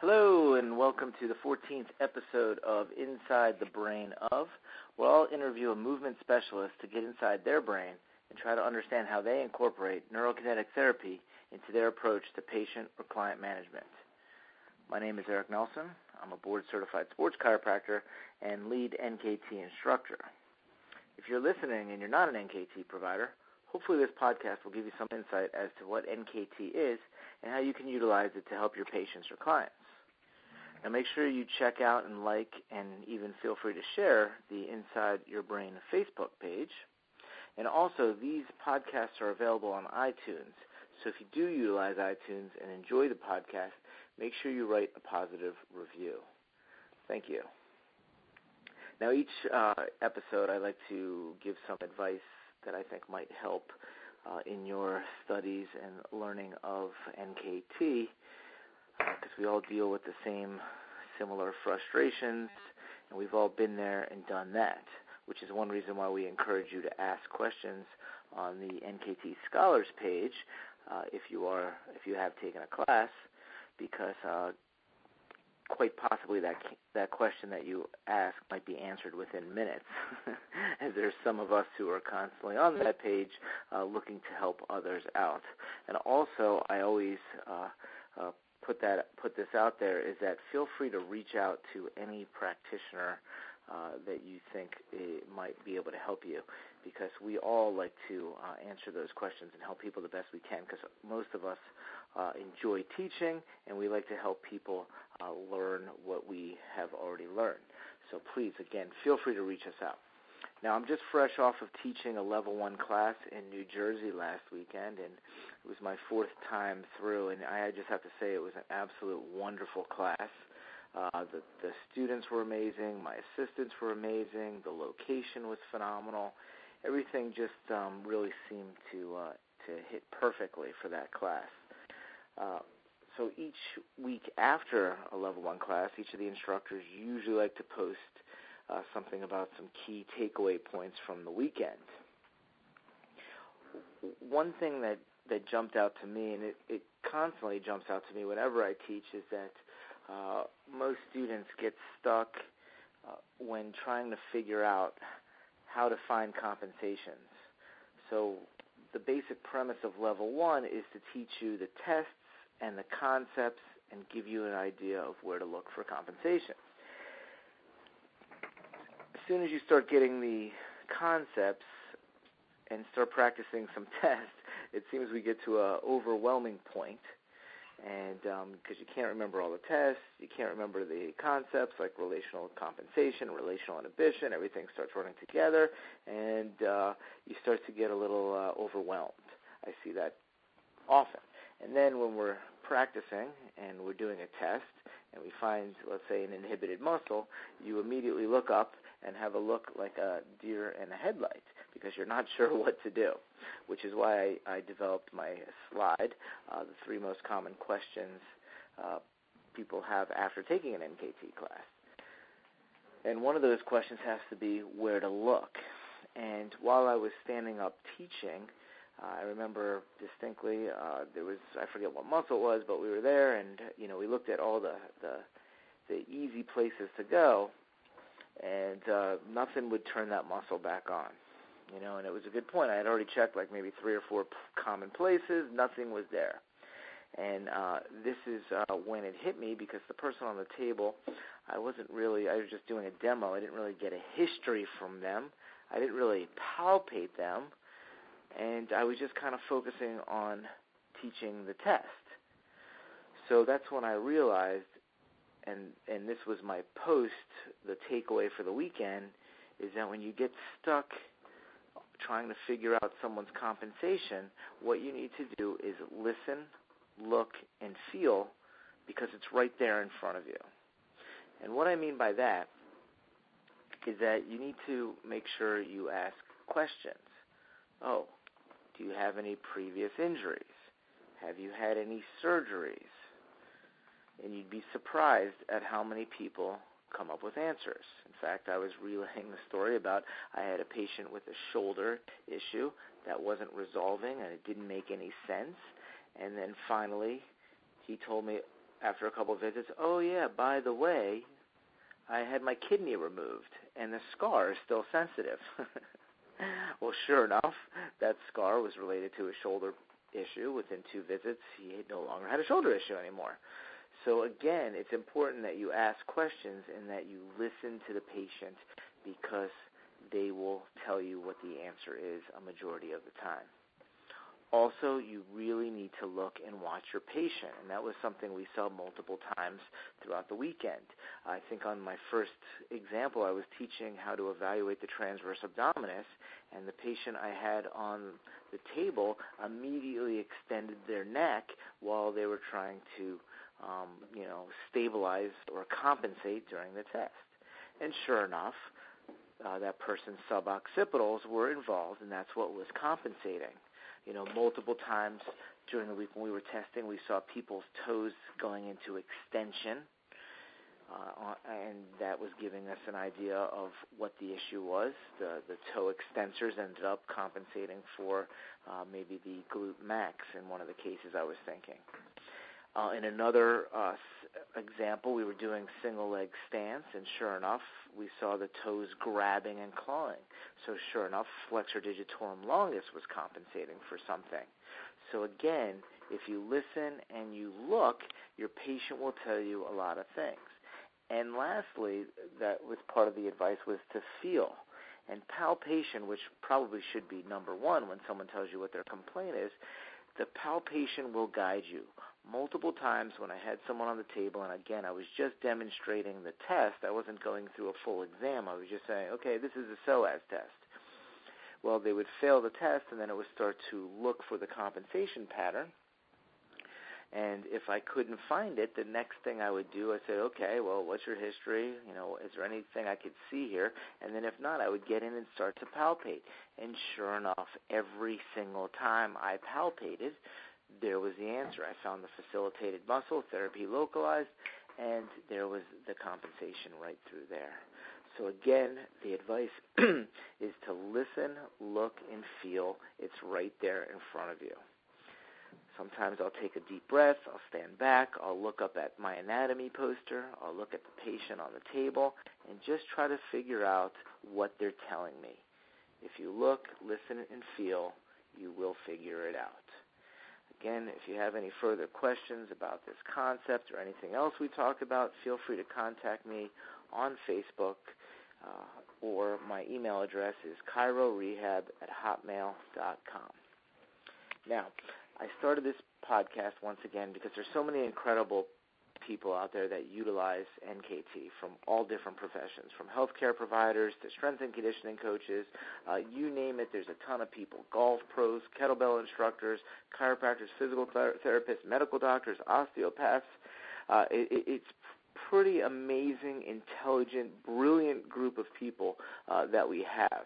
Hello, and welcome to the 14th episode of Inside the Brain of, where I'll interview a movement specialist to get inside their brain and try to understand how they incorporate neurokinetic therapy into their approach to patient or client management. My name is Eric Nelson. I'm a board certified sports chiropractor and lead NKT instructor. If you're listening and you're not an NKT provider, hopefully this podcast will give you some insight as to what NKT is and how you can utilize it to help your patients or clients. Now make sure you check out and like and even feel free to share the Inside Your Brain Facebook page. And also, these podcasts are available on iTunes. So if you do utilize iTunes and enjoy the podcast, make sure you write a positive review. Thank you. Now, each uh, episode, I like to give some advice that I think might help uh, in your studies and learning of NKT because we all deal with the same similar frustrations, and we've all been there and done that, which is one reason why we encourage you to ask questions on the NKT Scholars page uh, if you are if you have taken a class, because uh, quite possibly that that question that you ask might be answered within minutes, as there's some of us who are constantly on that page uh, looking to help others out. And also, I always uh, uh, put that put this out there is that feel free to reach out to any practitioner uh, that you think might be able to help you because we all like to uh, answer those questions and help people the best we can because most of us uh, enjoy teaching and we like to help people uh, learn what we have already learned. So please, again, feel free to reach us out. Now, I'm just fresh off of teaching a level one class in New Jersey last weekend, and it was my fourth time through, and I just have to say it was an absolute wonderful class. Uh, the, the students were amazing, my assistants were amazing, the location was phenomenal. Everything just um, really seemed to uh, to hit perfectly for that class. Uh, so each week after a level one class, each of the instructors usually like to post uh, something about some key takeaway points from the weekend. One thing that that jumped out to me, and it, it constantly jumps out to me whenever I teach, is that uh, most students get stuck uh, when trying to figure out how to find compensations. So the basic premise of level one is to teach you the tests and the concepts and give you an idea of where to look for compensation soon as you start getting the concepts and start practicing some tests, it seems we get to a overwhelming point, and because um, you can't remember all the tests, you can't remember the concepts like relational compensation, relational inhibition, everything starts running together, and uh, you start to get a little uh, overwhelmed. I see that often. And then when we're practicing and we're doing a test and we find, let's say, an inhibited muscle, you immediately look up and have a look like a deer in a headlight because you're not sure what to do, which is why I, I developed my slide, uh, the three most common questions uh, people have after taking an NKT class. And one of those questions has to be where to look. And while I was standing up teaching, uh, I remember distinctly uh, there was I forget what muscle it was, but we were there, and you know we looked at all the the, the easy places to go, and uh, nothing would turn that muscle back on. You know, and it was a good point. I had already checked like maybe three or four p- common places. Nothing was there. And uh, this is uh, when it hit me because the person on the table, I wasn't really. I was just doing a demo. I didn't really get a history from them. I didn't really palpate them, and I was just kind of focusing on teaching the test. So that's when I realized and and this was my post, the takeaway for the weekend is that when you get stuck trying to figure out someone's compensation, what you need to do is listen, look, and feel because it's right there in front of you. And what I mean by that is that you need to make sure you ask questions. Oh, do you have any previous injuries? Have you had any surgeries? And you'd be surprised at how many people come up with answers. In fact, I was relaying the story about I had a patient with a shoulder issue that wasn't resolving and it didn't make any sense. And then finally, he told me, after a couple of visits, oh yeah, by the way, I had my kidney removed and the scar is still sensitive. well, sure enough, that scar was related to a shoulder issue. Within two visits, he no longer had a shoulder issue anymore. So again, it's important that you ask questions and that you listen to the patient because they will tell you what the answer is a majority of the time. Also, you really need to look and watch your patient, and that was something we saw multiple times throughout the weekend. I think on my first example, I was teaching how to evaluate the transverse abdominis, and the patient I had on the table immediately extended their neck while they were trying to, um, you know, stabilize or compensate during the test. And sure enough, uh, that person's suboccipitals were involved, and that's what was compensating. You know, multiple times during the week when we were testing, we saw people's toes going into extension, uh, and that was giving us an idea of what the issue was. The the toe extensors ended up compensating for uh, maybe the glute max in one of the cases I was thinking. Uh, in another uh, example, we were doing single leg stance, and sure enough, we saw the toes grabbing and clawing. So sure enough, flexor digitorum longus was compensating for something. So again, if you listen and you look, your patient will tell you a lot of things. And lastly, that was part of the advice was to feel. And palpation, which probably should be number one when someone tells you what their complaint is, the palpation will guide you multiple times when I had someone on the table, and again, I was just demonstrating the test. I wasn't going through a full exam. I was just saying, okay, this is a psoas test. Well, they would fail the test, and then it would start to look for the compensation pattern. And if I couldn't find it, the next thing I would do, I'd say, okay, well, what's your history? You know, is there anything I could see here? And then if not, I would get in and start to palpate. And sure enough, every single time I palpated, there was the answer. I found the facilitated muscle therapy localized, and there was the compensation right through there. So again, the advice is to listen, look, and feel. It's right there in front of you. Sometimes I'll take a deep breath, I'll stand back, I'll look up at my anatomy poster, I'll look at the patient on the table, and just try to figure out what they're telling me. If you look, listen, and feel, you will figure it out. Again, if you have any further questions about this concept or anything else we talked about, feel free to contact me on Facebook, uh, or my email address is chirorehab at hotmail.com. Now, I started this podcast once again because there's so many incredible people out there that utilize NKT from all different professions, from healthcare providers to strength and conditioning coaches. Uh, you name it, there's a ton of people golf pros, kettlebell instructors, chiropractors, physical ther- therapists, medical doctors, osteopaths. Uh, it, it's pretty amazing, intelligent, brilliant group of people uh, that we have.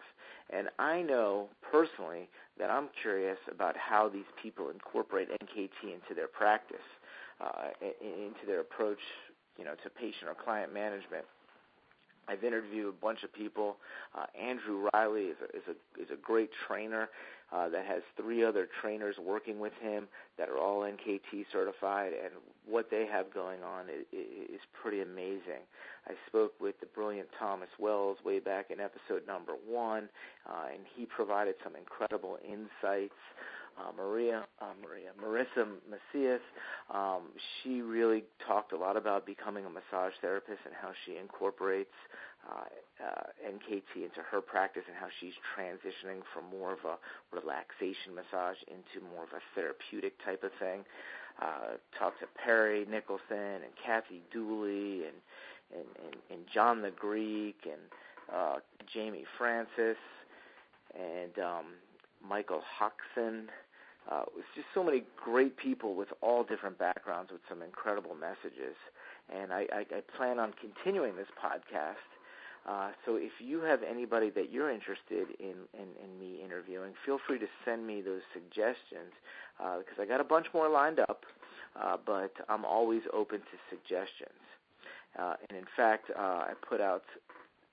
And I know personally that I'm curious about how these people incorporate NKT into their practice uh, into their approach, you know, to patient or client management. I've interviewed a bunch of people. Uh, Andrew Riley is a, is a is a great trainer uh, that has three other trainers working with him that are all NKT certified, and what they have going on is, is pretty amazing. I spoke with the brilliant Thomas Wells way back in episode number one, uh, and he provided some incredible insights uh, Maria, uh, Maria, Marissa Macias. Um, she really talked a lot about becoming a massage therapist and how she incorporates uh, uh, NKT into her practice and how she's transitioning from more of a relaxation massage into more of a therapeutic type of thing. Uh, talked to Perry Nickelston and Kathy Dooley and and, and, and John the Greek and uh, Jamie Francis and um, Michael Hoxson uh, it's just so many great people with all different backgrounds with some incredible messages. And I, I, I plan on continuing this podcast. Uh, so if you have anybody that you're interested in, in, in me interviewing, feel free to send me those suggestions uh, because I got a bunch more lined up, uh, but I'm always open to suggestions. Uh, and in fact, uh, I put out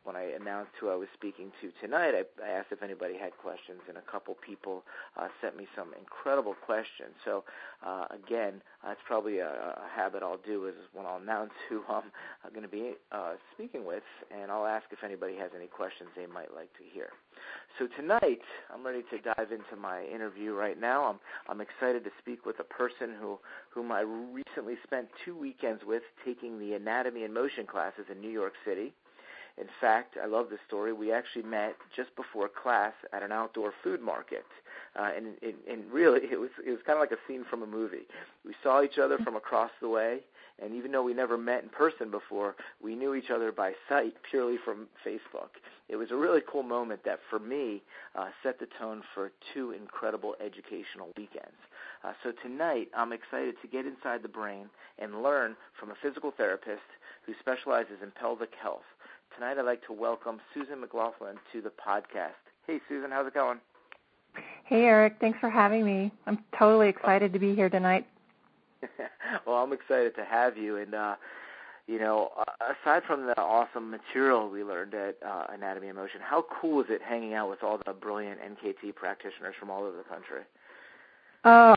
when I announced who I was speaking to tonight, I, I asked if anybody had questions, and a couple people uh, sent me some incredible questions. So uh, again, that's probably a, a habit I'll do is when I'll announce who I'm going to be uh, speaking with, and I'll ask if anybody has any questions they might like to hear. So tonight, I'm ready to dive into my interview right now. I'm I'm excited to speak with a person who whom I recently spent two weekends with taking the anatomy and motion classes in New York City. In fact, I love this story. We actually met just before class at an outdoor food market, uh, and, and, and really, it was it was kind of like a scene from a movie. We saw each other from across the way, and even though we never met in person before, we knew each other by sight purely from Facebook. It was a really cool moment that, for me, uh, set the tone for two incredible educational weekends. Uh, so tonight, I'm excited to get inside the brain and learn from a physical therapist who specializes in pelvic health. Tonight, I'd like to welcome Susan McLaughlin to the podcast. Hey, Susan, how's it going? Hey, Eric. Thanks for having me. I'm totally excited to be here tonight. well, I'm excited to have you. And, uh, you know, aside from the awesome material we learned at uh, Anatomy in Motion, how cool is it hanging out with all the brilliant NKT practitioners from all over the country? Oh,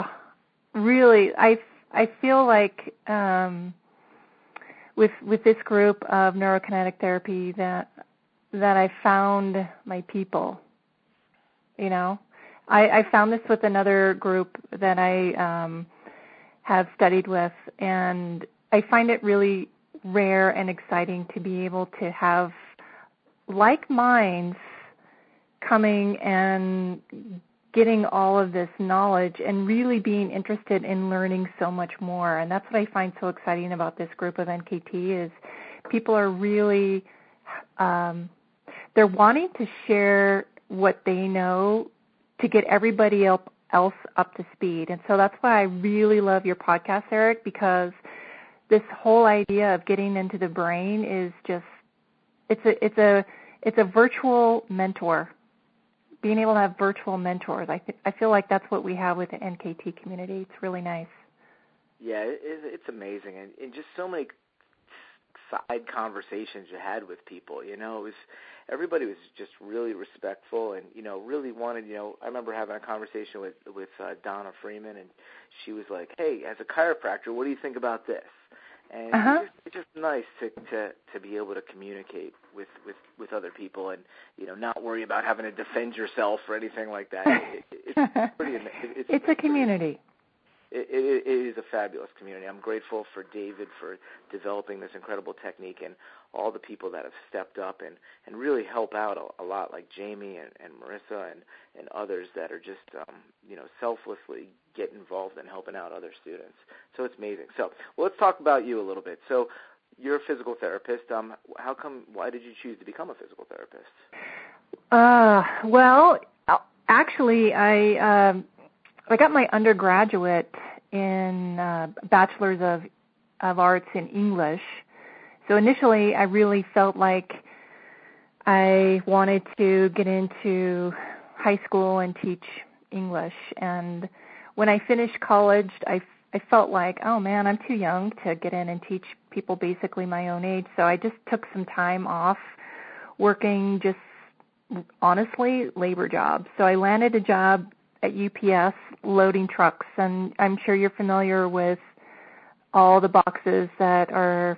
really? I I feel like um, with with this group of neurokinetic therapy that that I found my people. You know, I, I found this with another group that I um, have studied with, and I find it really rare and exciting to be able to have like minds coming and getting all of this knowledge and really being interested in learning so much more. And that's what I find so exciting about this group of NKT is people are really um, they're wanting to share what they know to get everybody else up to speed. And so that's why I really love your podcast, Eric, because this whole idea of getting into the brain is just it's a it's a it's a virtual mentor being able to have virtual mentors. I th- I feel like that's what we have with the NKT community. It's really nice. Yeah, it, it's amazing, and, and just so many side conversations you had with people. You know, it was everybody was just really respectful, and you know, really wanted. You know, I remember having a conversation with with uh, Donna Freeman, and she was like, "Hey, as a chiropractor, what do you think about this?" And uh-huh. it's, just, it's just nice to to to be able to communicate with with with other people and you know not worry about having to defend yourself or anything like that. it, it's pretty. It's, it's a community it, it, it is a fabulous community. I'm grateful for David for developing this incredible technique and all the people that have stepped up and, and really help out a, a lot, like Jamie and, and Marissa and, and others that are just, um, you know, selflessly get involved in helping out other students. So it's amazing. So well, let's talk about you a little bit. So you're a physical therapist. Um, how come? Why did you choose to become a physical therapist? Uh, well, actually, I. Um, I got my undergraduate in uh, bachelor's of of arts in English. So initially, I really felt like I wanted to get into high school and teach English. And when I finished college, I I felt like, oh man, I'm too young to get in and teach people basically my own age. So I just took some time off working just honestly labor jobs. So I landed a job at UPS loading trucks, and I'm sure you're familiar with all the boxes that are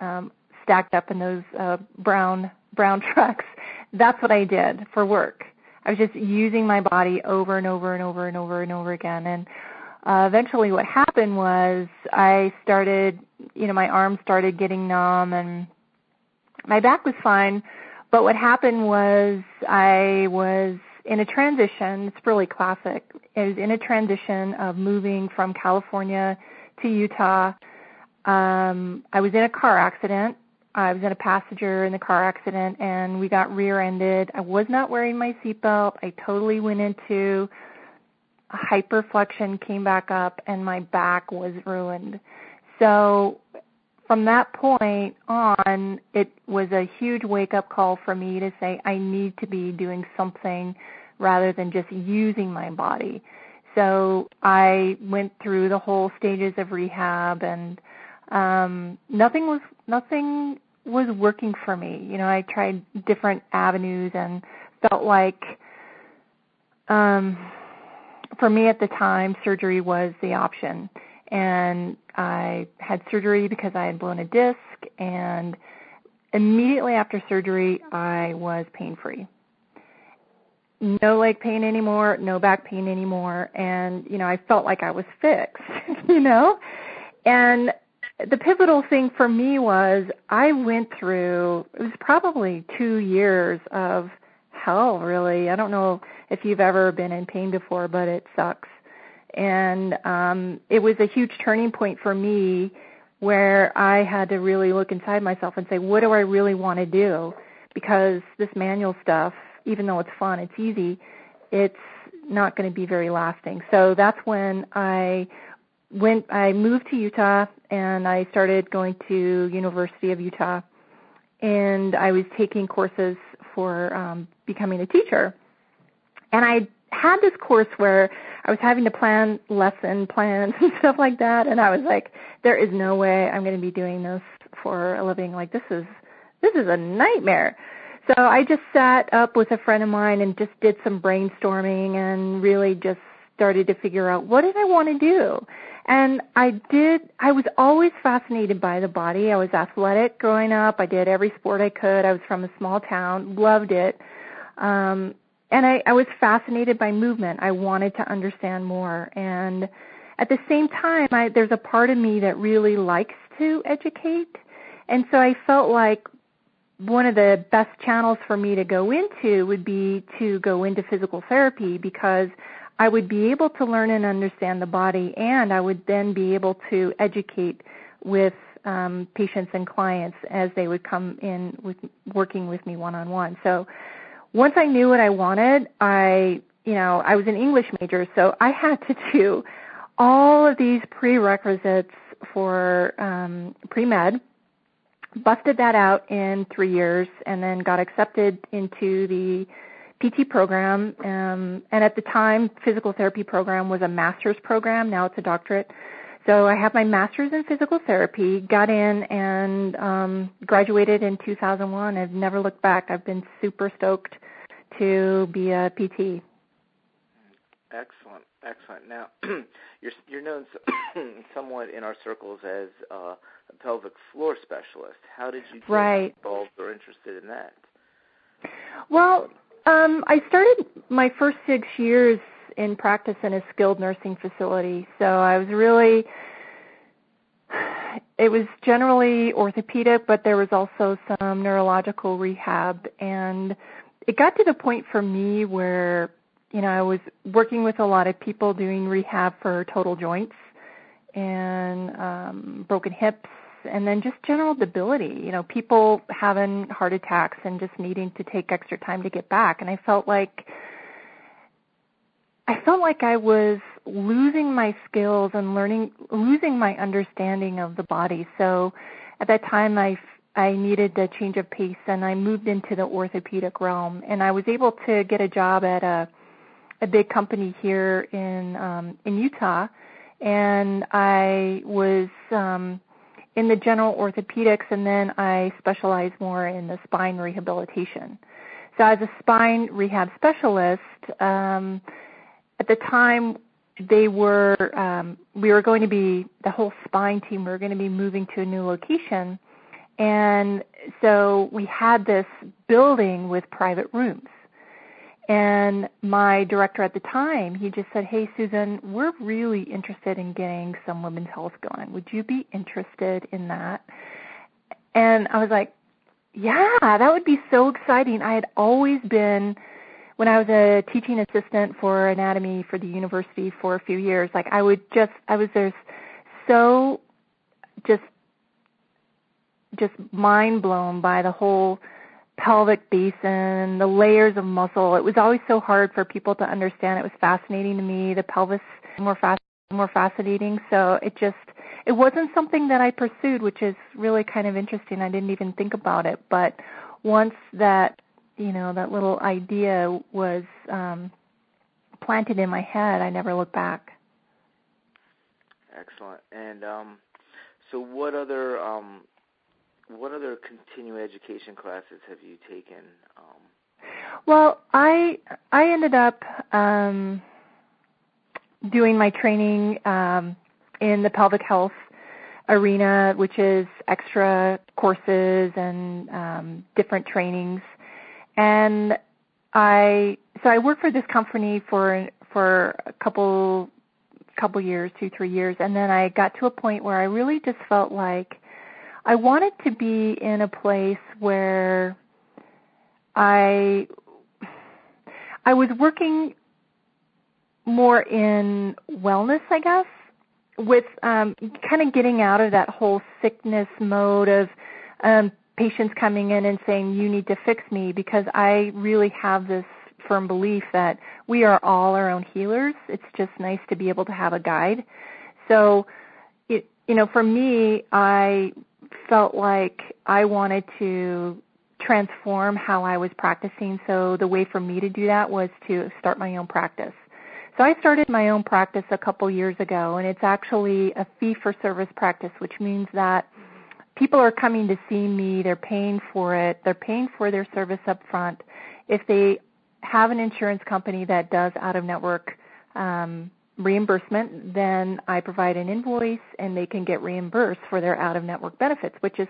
um, stacked up in those uh, brown brown trucks. That's what I did for work. I was just using my body over and over and over and over and over again. And uh, eventually, what happened was I started, you know, my arms started getting numb, and my back was fine. But what happened was I was in a transition. It's really classic. Was in a transition of moving from California to Utah. Um, I was in a car accident. I was in a passenger in the car accident, and we got rear-ended. I was not wearing my seatbelt. I totally went into hyperflexion, came back up, and my back was ruined. So from that point on, it was a huge wake up call for me to say, I need to be doing something rather than just using my body. So I went through the whole stages of rehab and um nothing was nothing was working for me. You know, I tried different avenues and felt like um for me at the time surgery was the option. And I had surgery because I had blown a disc and immediately after surgery I was pain free. No leg pain anymore, no back pain anymore, and you know, I felt like I was fixed, you know? And the pivotal thing for me was I went through it was probably 2 years of hell really. I don't know if you've ever been in pain before, but it sucks. And um it was a huge turning point for me where I had to really look inside myself and say, what do I really want to do? Because this manual stuff, even though it's fun, it's easy, it's not going to be very lasting. So that's when I went I moved to Utah and I started going to University of Utah and I was taking courses for um becoming a teacher. And I had this course where I was having to plan lesson plans and stuff like that and I was like there is no way I'm going to be doing this for a living like this is this is a nightmare. So I just sat up with a friend of mine and just did some brainstorming and really just started to figure out what did I want to do. And I did, I was always fascinated by the body. I was athletic growing up. I did every sport I could. I was from a small town, loved it. Um, and I, I was fascinated by movement. I wanted to understand more. And at the same time, I, there's a part of me that really likes to educate. And so I felt like one of the best channels for me to go into would be to go into physical therapy because I would be able to learn and understand the body, and I would then be able to educate with um, patients and clients as they would come in with working with me one on one. So once I knew what I wanted, I you know I was an English major, so I had to do all of these prerequisites for um, pre med. Busted that out in three years, and then got accepted into the PT program, um, and at the time, physical therapy program was a master's program. Now it's a doctorate. So I have my master's in physical therapy, got in and um, graduated in 2001. I've never looked back. I've been super stoked to be a PT. Excellent, excellent. Now, you're you're known somewhat in our circles as uh, a pelvic floor specialist. How did you get right. involved or interested in that? Well, um, I started my first six years in practice in a skilled nursing facility, so I was really it was generally orthopedic, but there was also some neurological rehab, and it got to the point for me where you know I was working with a lot of people doing rehab for total joints and um, broken hips and then just general debility, you know, people having heart attacks and just needing to take extra time to get back. And I felt like I felt like I was losing my skills and learning losing my understanding of the body. So at that time I I needed a change of pace and I moved into the orthopedic realm and I was able to get a job at a a big company here in um in Utah and I was um in the general orthopedics, and then I specialized more in the spine rehabilitation. So as a spine rehab specialist, um, at the time they were um, we were going to be the whole spine team. We were going to be moving to a new location, and so we had this building with private rooms. And my director at the time, he just said, Hey, Susan, we're really interested in getting some women's health going. Would you be interested in that? And I was like, Yeah, that would be so exciting. I had always been, when I was a teaching assistant for anatomy for the university for a few years, like I would just, I was just so, just, just mind blown by the whole pelvic basin, the layers of muscle. It was always so hard for people to understand. It was fascinating to me. The pelvis more fast, more fascinating. So it just it wasn't something that I pursued, which is really kind of interesting. I didn't even think about it, but once that you know that little idea was um, planted in my head, I never looked back. Excellent. And um, so, what other um, what other continuing education classes have you taken? Um, well, I I ended up um, doing my training um, in the pelvic health arena, which is extra courses and um, different trainings. And I so I worked for this company for for a couple couple years, two three years, and then I got to a point where I really just felt like I wanted to be in a place where I I was working more in wellness, I guess, with um, kind of getting out of that whole sickness mode of um, patients coming in and saying, "You need to fix me," because I really have this firm belief that we are all our own healers. It's just nice to be able to have a guide. So, it, you know, for me, I felt like I wanted to transform how I was practicing. So the way for me to do that was to start my own practice. So I started my own practice a couple years ago, and it's actually a fee for service practice, which means that people are coming to see me, they're paying for it, they're paying for their service up front. If they have an insurance company that does out of network um, reimbursement, then I provide an invoice and they can get reimbursed for their out of network benefits, which is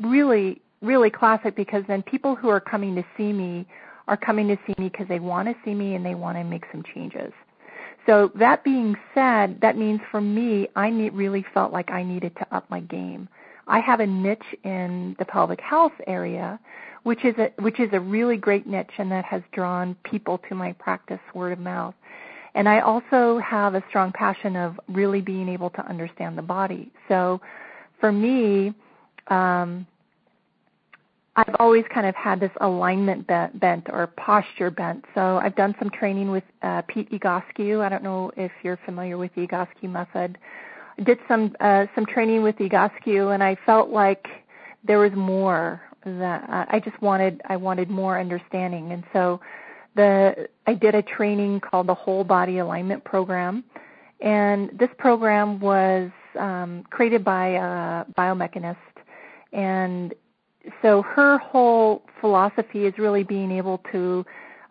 really, really classic because then people who are coming to see me are coming to see me because they want to see me and they want to make some changes. So that being said, that means for me, I need, really felt like I needed to up my game. I have a niche in the pelvic health area, which is a which is a really great niche, and that has drawn people to my practice word of mouth. And I also have a strong passion of really being able to understand the body. So, for me, um, I've always kind of had this alignment bent bent, or posture bent. So I've done some training with uh, Pete Egoscue. I don't know if you're familiar with the Egoscue method. I did some uh, some training with Egoscue, and I felt like there was more that uh, I just wanted. I wanted more understanding, and so the I did a training called the Whole Body Alignment Program, and this program was um, created by a biomechanist, and so her whole philosophy is really being able to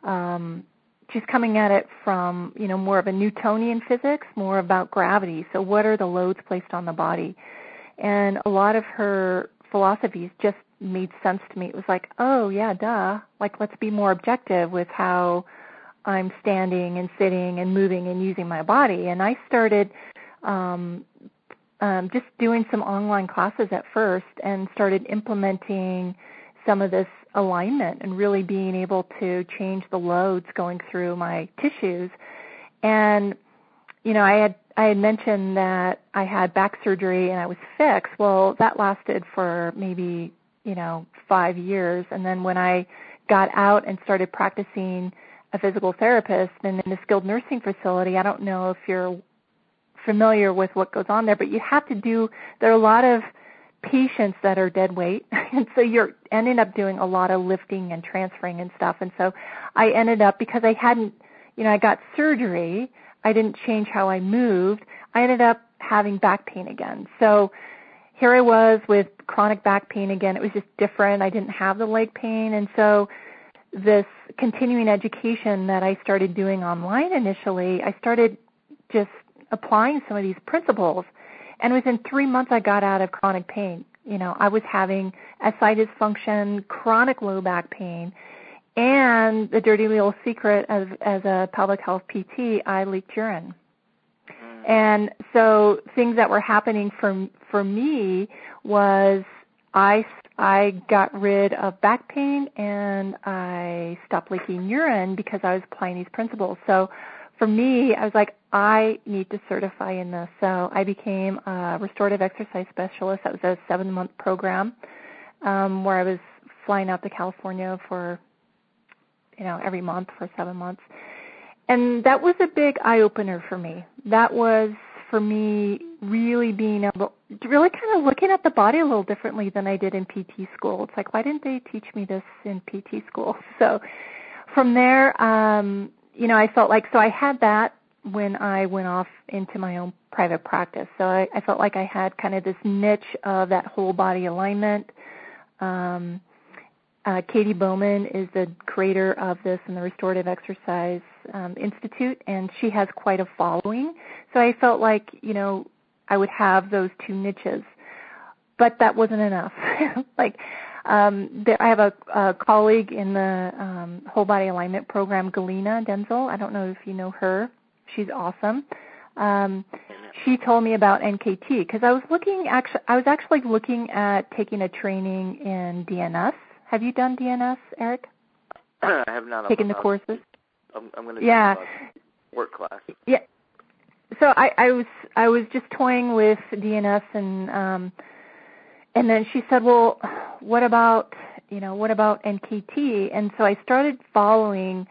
um she's coming at it from you know more of a newtonian physics more about gravity. So what are the loads placed on the body? And a lot of her philosophies just made sense to me it was like oh yeah duh like let's be more objective with how i'm standing and sitting and moving and using my body and i started um um, just doing some online classes at first and started implementing some of this alignment and really being able to change the loads going through my tissues. And you know, I had I had mentioned that I had back surgery and I was fixed. Well, that lasted for maybe, you know, 5 years and then when I got out and started practicing a physical therapist and in a skilled nursing facility, I don't know if you're familiar with what goes on there, but you have to do, there are a lot of patients that are dead weight, and so you're ending up doing a lot of lifting and transferring and stuff. And so I ended up, because I hadn't, you know, I got surgery, I didn't change how I moved, I ended up having back pain again. So here I was with chronic back pain again. It was just different. I didn't have the leg pain. And so this continuing education that I started doing online initially, I started just applying some of these principles. And within three months, I got out of chronic pain. You know, I was having SI dysfunction, chronic low back pain, and the dirty little secret as as a pelvic health PT, I leaked urine. Mm. And so things that were happening for for me was I I got rid of back pain and I stopped leaking urine because I was applying these principles. So for me, I was like, I need to certify in this. So I became a restorative exercise specialist. That was a seven month program um, where I was flying out to California for, you know, every month for seven months. And that was a big eye opener for me. That was for me really being able, to really kind of looking at the body a little differently than I did in PT school. It's like, why didn't they teach me this in PT school? So from there, um, you know, I felt like so I had that when I went off into my own private practice. So I, I felt like I had kind of this niche of that whole body alignment, Um, uh, Katy Bowman is the creator of this and the Restorative Exercise um, Institute, and she has quite a following. So I felt like, you know, I would have those two niches. But that wasn't enough. like, um, there, I have a, a colleague in the um, whole body alignment program, Galina Denzel. I don't know if you know her. She's awesome. Um, she told me about NKT because I was looking actually I was actually looking at taking a training in DNS. Have you done DNS, Eric? I have not taken the courses. I'm, I'm going to yeah work class. Yeah. So I, I was I was just toying with DNS and um and then she said, "Well, what about you know what about NKT?" And so I started following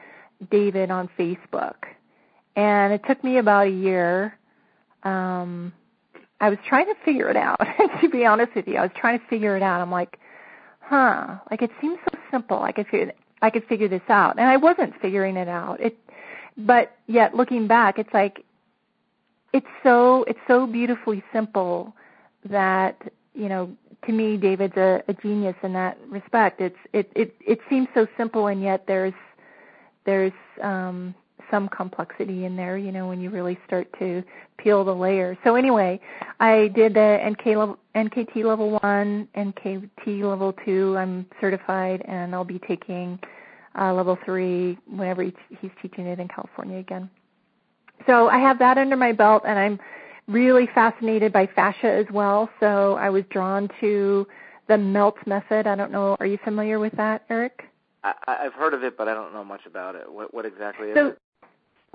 David on Facebook, and it took me about a year. Um, I was trying to figure it out. to be honest with you, I was trying to figure it out. I'm like, huh, like it seems so simple. I could figure I could figure this out, and I wasn't figuring it out. It, but yet looking back, it's like it's so it's so beautifully simple that you know to me David's a, a genius in that respect. It's it it it seems so simple and yet there's there's um some complexity in there, you know, when you really start to peel the layers. So anyway, I did the NK level, NKT level 1, NKT level 2. I'm certified and I'll be taking uh, level 3 whenever he's teaching it in California again. So I have that under my belt and I'm really fascinated by fascia as well. So I was drawn to the melt method. I don't know, are you familiar with that, Eric? I, I've heard of it, but I don't know much about it. What, what exactly is so, it?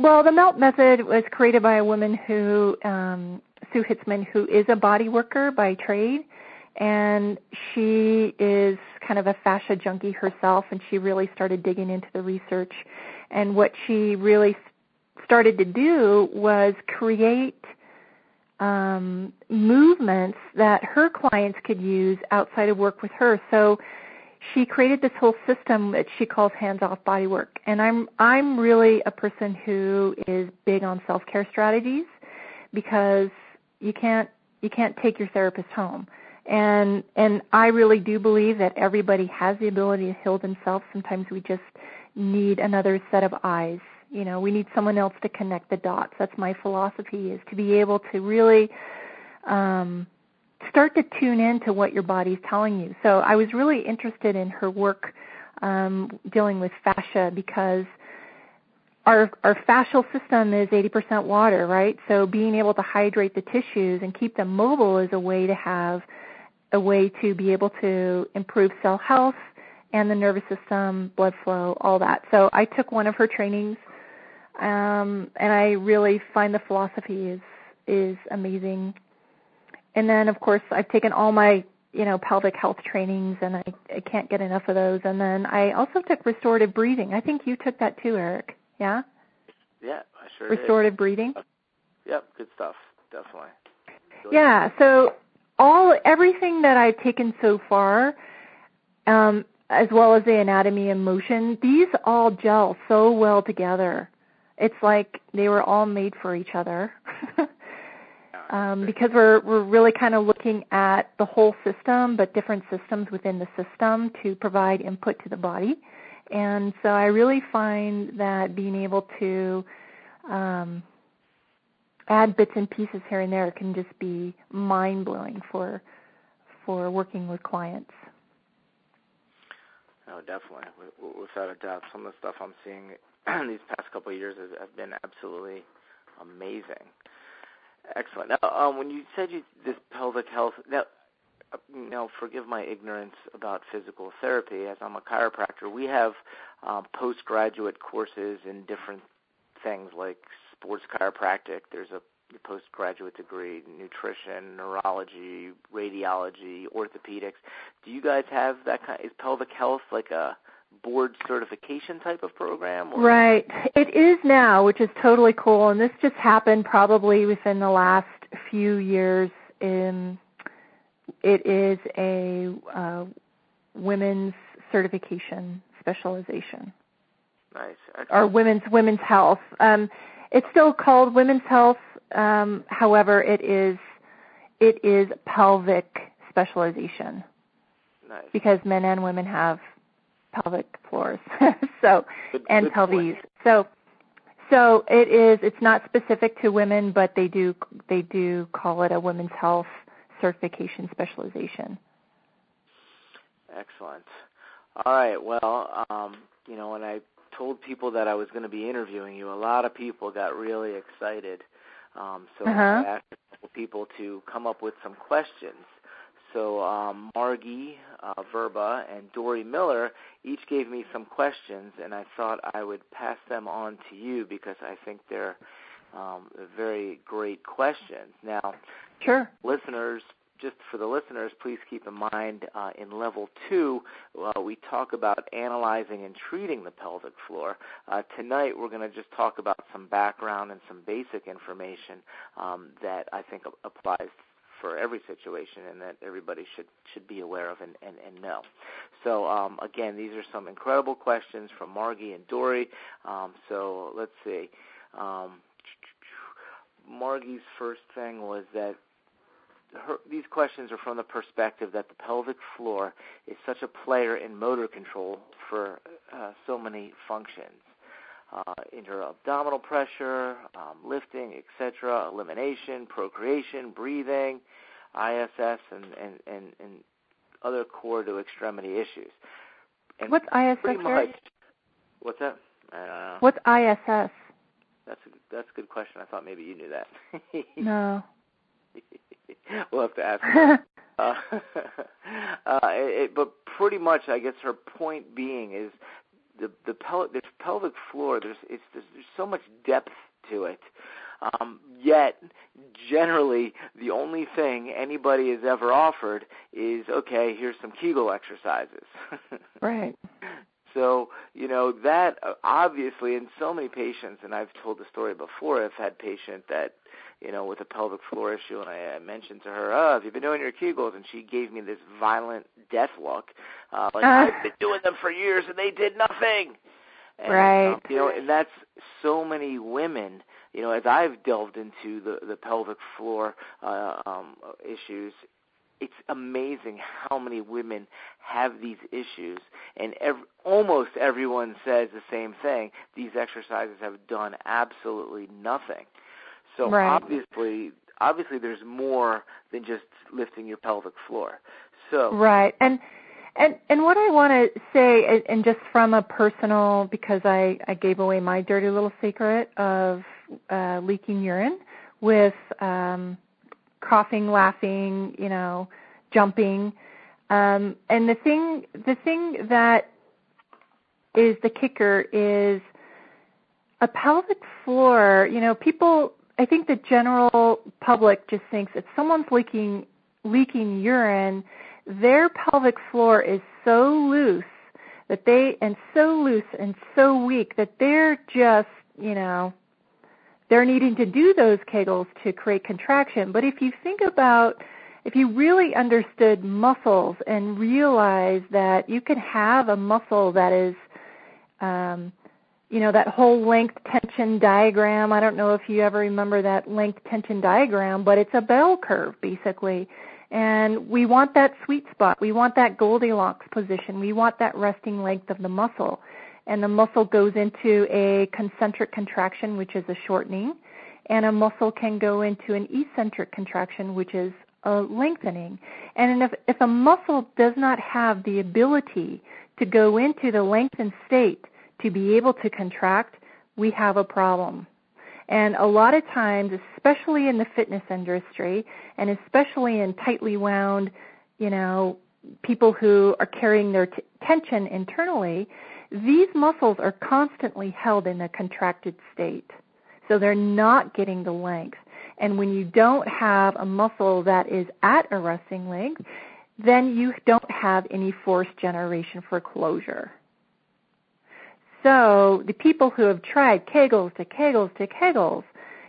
Well, the melt method was created by a woman who, um, Sue Hitzman, who is a body worker by trade, and she is kind of a fascia junkie herself, and she really started digging into the research. And what she really started to do was create um, movements that her clients could use outside of work with her. So she created this whole system that she calls hands-off bodywork. And I'm I'm really a person who is big on self-care strategies because you can't you can't take your therapist home. And and I really do believe that everybody has the ability to heal themselves. Sometimes we just need another set of eyes you know we need someone else to connect the dots that's my philosophy is to be able to really um start to tune in to what your body's telling you so i was really interested in her work um dealing with fascia because our our fascial system is 80% water right so being able to hydrate the tissues and keep them mobile is a way to have a way to be able to improve cell health and the nervous system, blood flow, all that. So I took one of her trainings um, and I really find the philosophy is is amazing. And then, of course, I've taken all my you know pelvic health trainings, and I, I can't get enough of those. And then I also took restorative breathing. I think you took that too, Eric. Yeah. Yeah, I sure Restorative did. breathing. Yep, good stuff. Definitely. Really yeah. So all everything that I've taken so far, um, as well as the anatomy and motion, these all gel so well together it's like they were all made for each other. um, because we're we're really kind of looking at the whole system, but different systems within the system to provide input to the body. And so I really find that being able to um, add bits and pieces here and there can just be mind blowing for for working with clients. Oh, definitely, without a doubt. Some of the stuff I'm seeing these past couple of years have, been absolutely amazing. Excellent. Now, um, when you said you this pelvic health, now, now forgive my ignorance about physical therapy. As I'm a chiropractor, we have um, postgraduate courses in different things like sports chiropractic. There's a postgraduate degree, nutrition, neurology, radiology, orthopedics. Do you guys have that kind? Is pelvic health like a board certification type of program? Or? Right. It is now, which is totally cool. And this just happened probably within the last few years. In it is a uh, women's certification specialization. Nice. Excellent. Or women's women's health. Um, it's still called women's health. Um, however, it is it is pelvic specialization. Nice. Because men and women have pelvic floors. so good, and good pelvis. Point. So so it is it's not specific to women, but they do they do call it a women's health certification specialization. Excellent. All right. Well, um, you know, when I told people that I was going to be interviewing you, a lot of people got really excited. Um, so uh-huh. I asked people to come up with some questions. So um, Margie uh, Verba and Dory Miller each gave me some questions, and I thought I would pass them on to you because I think they're um, very great questions. Now, sure, listeners, just for the listeners, please keep in mind uh, in level two, uh, we talk about analyzing and treating the pelvic floor. Uh, tonight, we're going to just talk about some background and some basic information um, that I think applies for every situation and that everybody should should be aware of and, and, and know. So um, again, these are some incredible questions from Margie and Dory. Um, so let's see. Um, Margie's first thing was that her, these questions are from the perspective that the pelvic floor is such a player in motor control for uh, so many functions. Uh, inter-abdominal pressure, um, lifting, etc., elimination, procreation, breathing, ISS, and, and, and, and other core to extremity issues. And what's ISS? Much. What's that? Uh, what's ISS? That's a that's a good question. I thought maybe you knew that. no. we'll have to ask. uh, uh, it, but pretty much, I guess her point being is the the pel- this pelvic floor. There's it's there's, there's so much depth to it. Um, yet, generally, the only thing anybody has ever offered is, okay, here's some Kegel exercises. right. So, you know, that uh, obviously in so many patients, and I've told the story before, I've had patient that you know, with a pelvic floor issue, and I, I mentioned to her, "Oh, have you been doing your Kegels?" And she gave me this violent death look, uh, like uh, I've been doing them for years and they did nothing. And, right. Um, you know, and that's so many women. You know, as I've delved into the the pelvic floor uh, um, issues, it's amazing how many women have these issues, and ev- almost everyone says the same thing. These exercises have done absolutely nothing. So right. obviously, obviously, there's more than just lifting your pelvic floor. So right, and and and what I want to say, and just from a personal, because I I gave away my dirty little secret of uh, leaking urine with um, coughing, laughing, you know, jumping, um, and the thing the thing that is the kicker is a pelvic floor. You know, people I think the general public just thinks if someone's leaking leaking urine, their pelvic floor is so loose that they and so loose and so weak that they're just, you know, they're needing to do those kegels to create contraction. But if you think about if you really understood muscles and realize that you can have a muscle that is um, you know that whole length tension diagram. I don't know if you ever remember that length tension diagram but it's a bell curve basically. And we want that sweet spot. We want that goldilocks position. We want that resting length of the muscle. And the muscle goes into a concentric contraction which is a shortening. And a muscle can go into an eccentric contraction which is a lengthening. And if if a muscle does not have the ability to go into the lengthened state to be able to contract, we have a problem. And a lot of times, especially in the fitness industry, and especially in tightly wound, you know, people who are carrying their t- tension internally, these muscles are constantly held in a contracted state. So they're not getting the length. And when you don't have a muscle that is at a resting length, then you don't have any force generation for closure. So the people who have tried Kegels to Kegels to Kegels,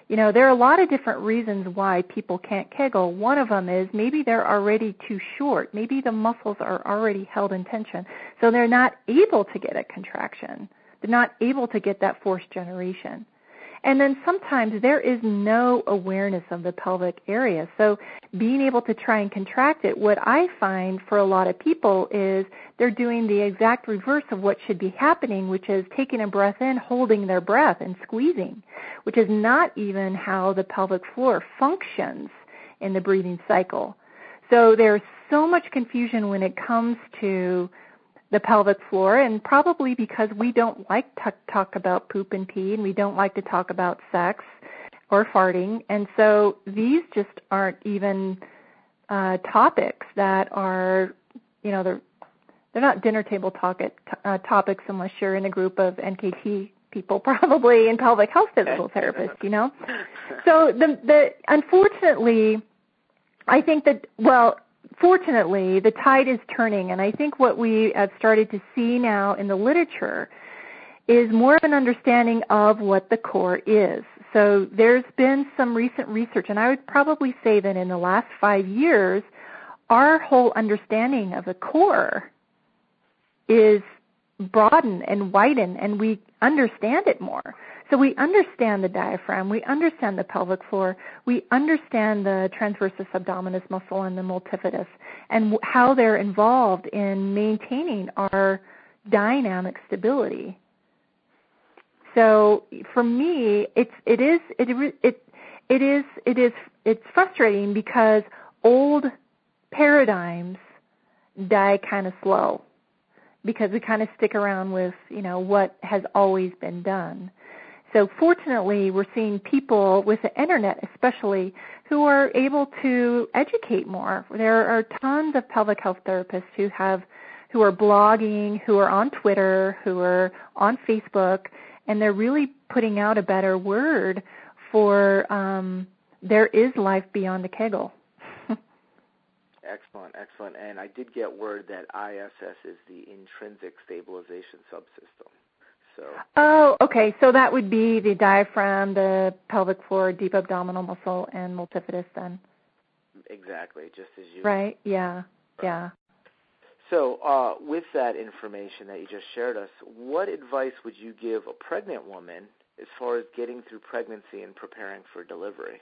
you know, there are a lot of different reasons why people can't Kegel. One of them is maybe they're already too short. Maybe the muscles are already held in tension. So they're not able to get a contraction. They're not able to get that force generation. And then sometimes there is no awareness of the pelvic area. So being able to try and contract it, what I find for a lot of people is they're doing the exact reverse of what should be happening, which is taking a breath in, holding their breath, and squeezing, which is not even how the pelvic floor functions in the breathing cycle. So there's so much confusion when it comes to the pelvic floor, and probably because we don't like to talk about poop and pee, and we don't like to talk about sex or farting, and so these just aren't even uh, topics that are, you know, they're they're not dinner table talk uh, topics unless you're in a group of NKT people, probably in pelvic health physical therapists, you know. So the the unfortunately, I think that well, fortunately, the tide is turning, and I think what we have started to see now in the literature is more of an understanding of what the core is. So there's been some recent research, and I would probably say that in the last five years, our whole understanding of the core is broadened and widened, and we understand it more. So we understand the diaphragm, we understand the pelvic floor, we understand the transversus abdominis muscle and the multifidus, and how they're involved in maintaining our dynamic stability. So for me, it's it is it it it is it is it's frustrating because old paradigms die kind of slow because we kind of stick around with you know what has always been done so fortunately, we're seeing people with the internet, especially, who are able to educate more. There are tons of pelvic health therapists who have, who are blogging, who are on Twitter, who are on Facebook, and they're really putting out a better word for um, there is life beyond the Kegel. excellent, excellent. And I did get word that ISS is the intrinsic stabilization subsystem. So. Oh, okay. So that would be the diaphragm, the pelvic floor, deep abdominal muscle, and multifidus then. Exactly, just as you. Right. Yeah. Yeah. So, uh, with that information that you just shared us, what advice would you give a pregnant woman as far as getting through pregnancy and preparing for delivery?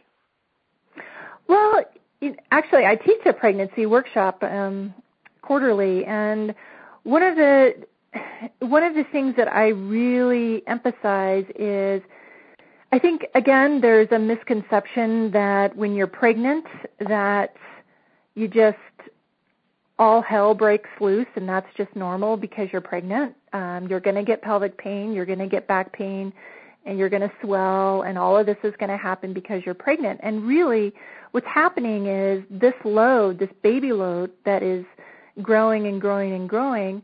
Well, actually, I teach a pregnancy workshop um, quarterly, and one of the one of the things that I really emphasize is I think again there's a misconception that when you're pregnant that you just all hell breaks loose and that's just normal because you're pregnant. Um, you're going to get pelvic pain, you're going to get back pain, and you're going to swell, and all of this is going to happen because you're pregnant. And really, what's happening is this load, this baby load that is growing and growing and growing,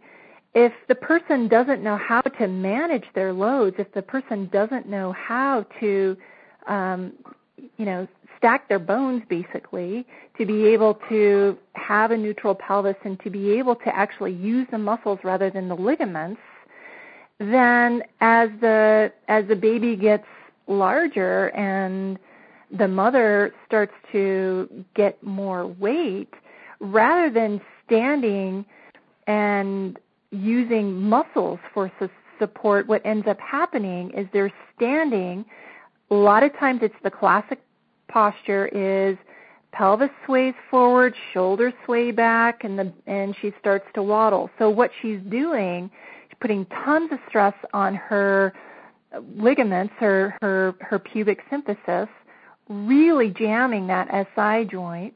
if the person doesn't know how to manage their loads, if the person doesn't know how to, um, you know, stack their bones basically to be able to have a neutral pelvis and to be able to actually use the muscles rather than the ligaments, then as the as the baby gets larger and the mother starts to get more weight, rather than standing and using muscles for su- support, what ends up happening is they're standing. A lot of times it's the classic posture is pelvis sways forward, shoulders sway back, and the and she starts to waddle. So what she's doing, she's putting tons of stress on her ligaments, her her her pubic symphysis, really jamming that SI joint,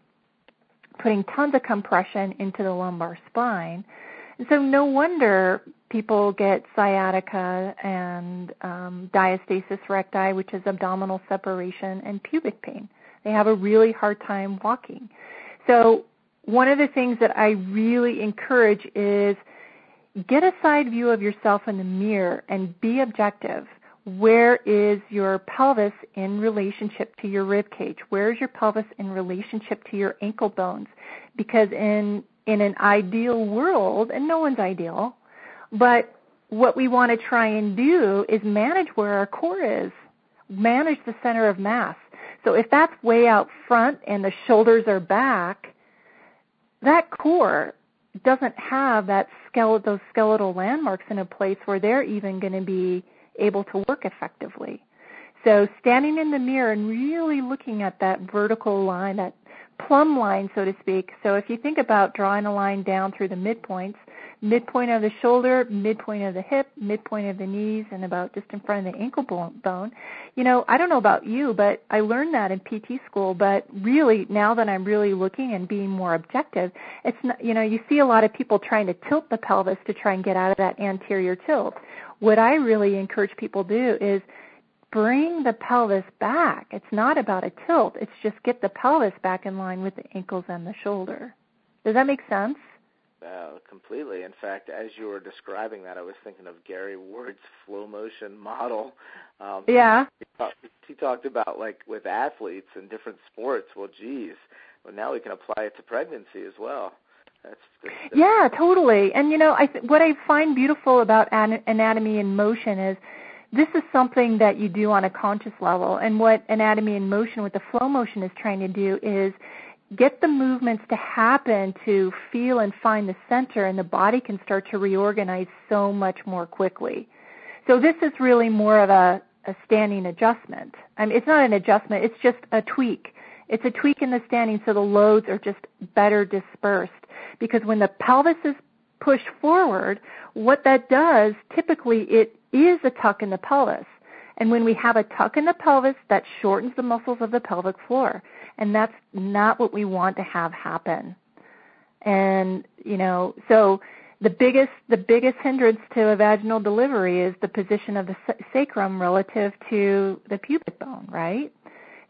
putting tons of compression into the lumbar spine so no wonder people get sciatica and um, diastasis recti, which is abdominal separation, and pubic pain. They have a really hard time walking. So one of the things that I really encourage is get a side view of yourself in the mirror and be objective. Where is your pelvis in relationship to your rib cage? Where is your pelvis in relationship to your ankle bones? Because in in an ideal world, and no one's ideal, but what we want to try and do is manage where our core is, manage the center of mass. So if that's way out front and the shoulders are back, that core doesn't have that skeletal, those skeletal landmarks in a place where they're even going to be able to work effectively. So standing in the mirror and really looking at that vertical line, that plumb line, so to speak. So if you think about drawing a line down through the midpoints, midpoint of the shoulder, midpoint of the hip, midpoint of the knees, and about just in front of the ankle bone. You know, I don't know about you, but I learned that in PT school. But really, now that I'm really looking and being more objective, it's not, you know, you see a lot of people trying to tilt the pelvis to try and get out of that anterior tilt. What I really encourage people to do is bring the pelvis back. It's not about a tilt. It's just get the pelvis back in line with the ankles and the shoulder. Does that make sense? Uh, completely. In fact, as you were describing that, I was thinking of Gary Ward's flow motion model. Um, yeah. He, talk, he talked about like with athletes and different sports. Well, geez, well now we can apply it to pregnancy as well. That's, that's, that's yeah, totally. And you know, I th- what I find beautiful about an- anatomy in motion is this is something that you do on a conscious level. And what anatomy in motion, what the flow motion is trying to do is get the movements to happen to feel and find the center and the body can start to reorganize so much more quickly. So this is really more of a, a standing adjustment. I mean, it's not an adjustment, it's just a tweak. It's a tweak in the standing so the loads are just better dispersed. Because when the pelvis is pushed forward, what that does, typically it is a tuck in the pelvis. And when we have a tuck in the pelvis, that shortens the muscles of the pelvic floor and that's not what we want to have happen. And you know, so the biggest the biggest hindrance to a vaginal delivery is the position of the sacrum relative to the pubic bone, right?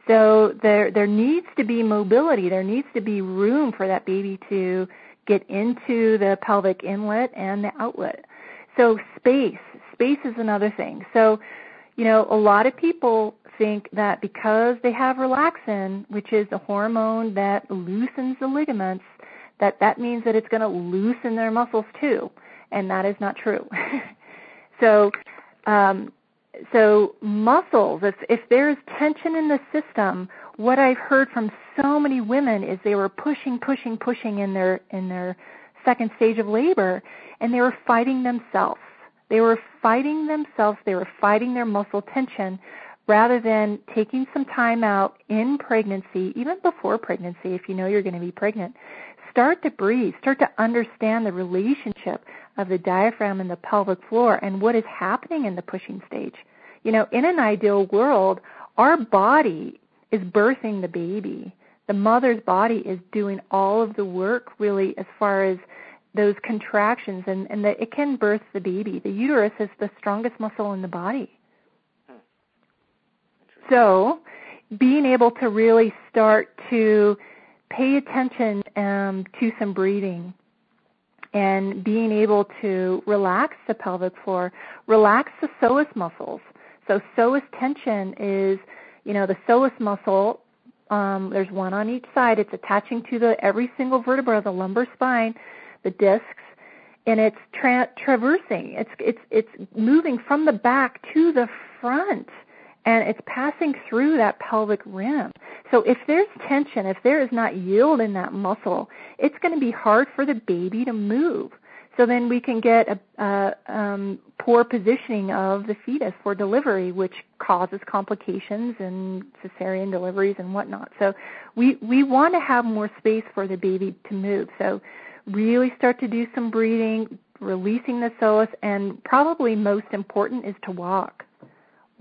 So there there needs to be mobility. There needs to be room for that baby to get into the pelvic inlet and the outlet. So space, space is another thing. So, you know, a lot of people think that because they have relaxin, which is the hormone that loosens the ligaments, that that means that it's going to loosen their muscles too, and that is not true. so, um, so muscles, if if there's tension in the system, what I've heard from so many women is they were pushing, pushing, pushing in their in their second stage of labor, and they were fighting themselves. They were fighting themselves. They were fighting their muscle tension rather than taking some time out in pregnancy, even before pregnancy, if you know you're going to be pregnant, start to breathe, start to understand the relationship of the diaphragm and the pelvic floor and what is happening in the pushing stage. You know, in an ideal world, our body is birthing the baby. The mother's body is doing all of the work really as far as those contractions and, and that it can birth the baby. The uterus is the strongest muscle in the body. So, being able to really start to pay attention um, to some breathing and being able to relax the pelvic floor, relax the psoas muscles. So psoas tension is, you know, the psoas muscle. Um, there's one on each side. It's attaching to the every single vertebra of the lumbar spine, the discs, and it's tra- traversing. It's it's it's moving from the back to the front and it's passing through that pelvic rim. So if there's tension, if there is not yield in that muscle, it's going to be hard for the baby to move. So then we can get a, a um, poor positioning of the fetus for delivery, which causes complications and cesarean deliveries and whatnot. So we we want to have more space for the baby to move. So really start to do some breathing, releasing the psoas, and probably most important is to walk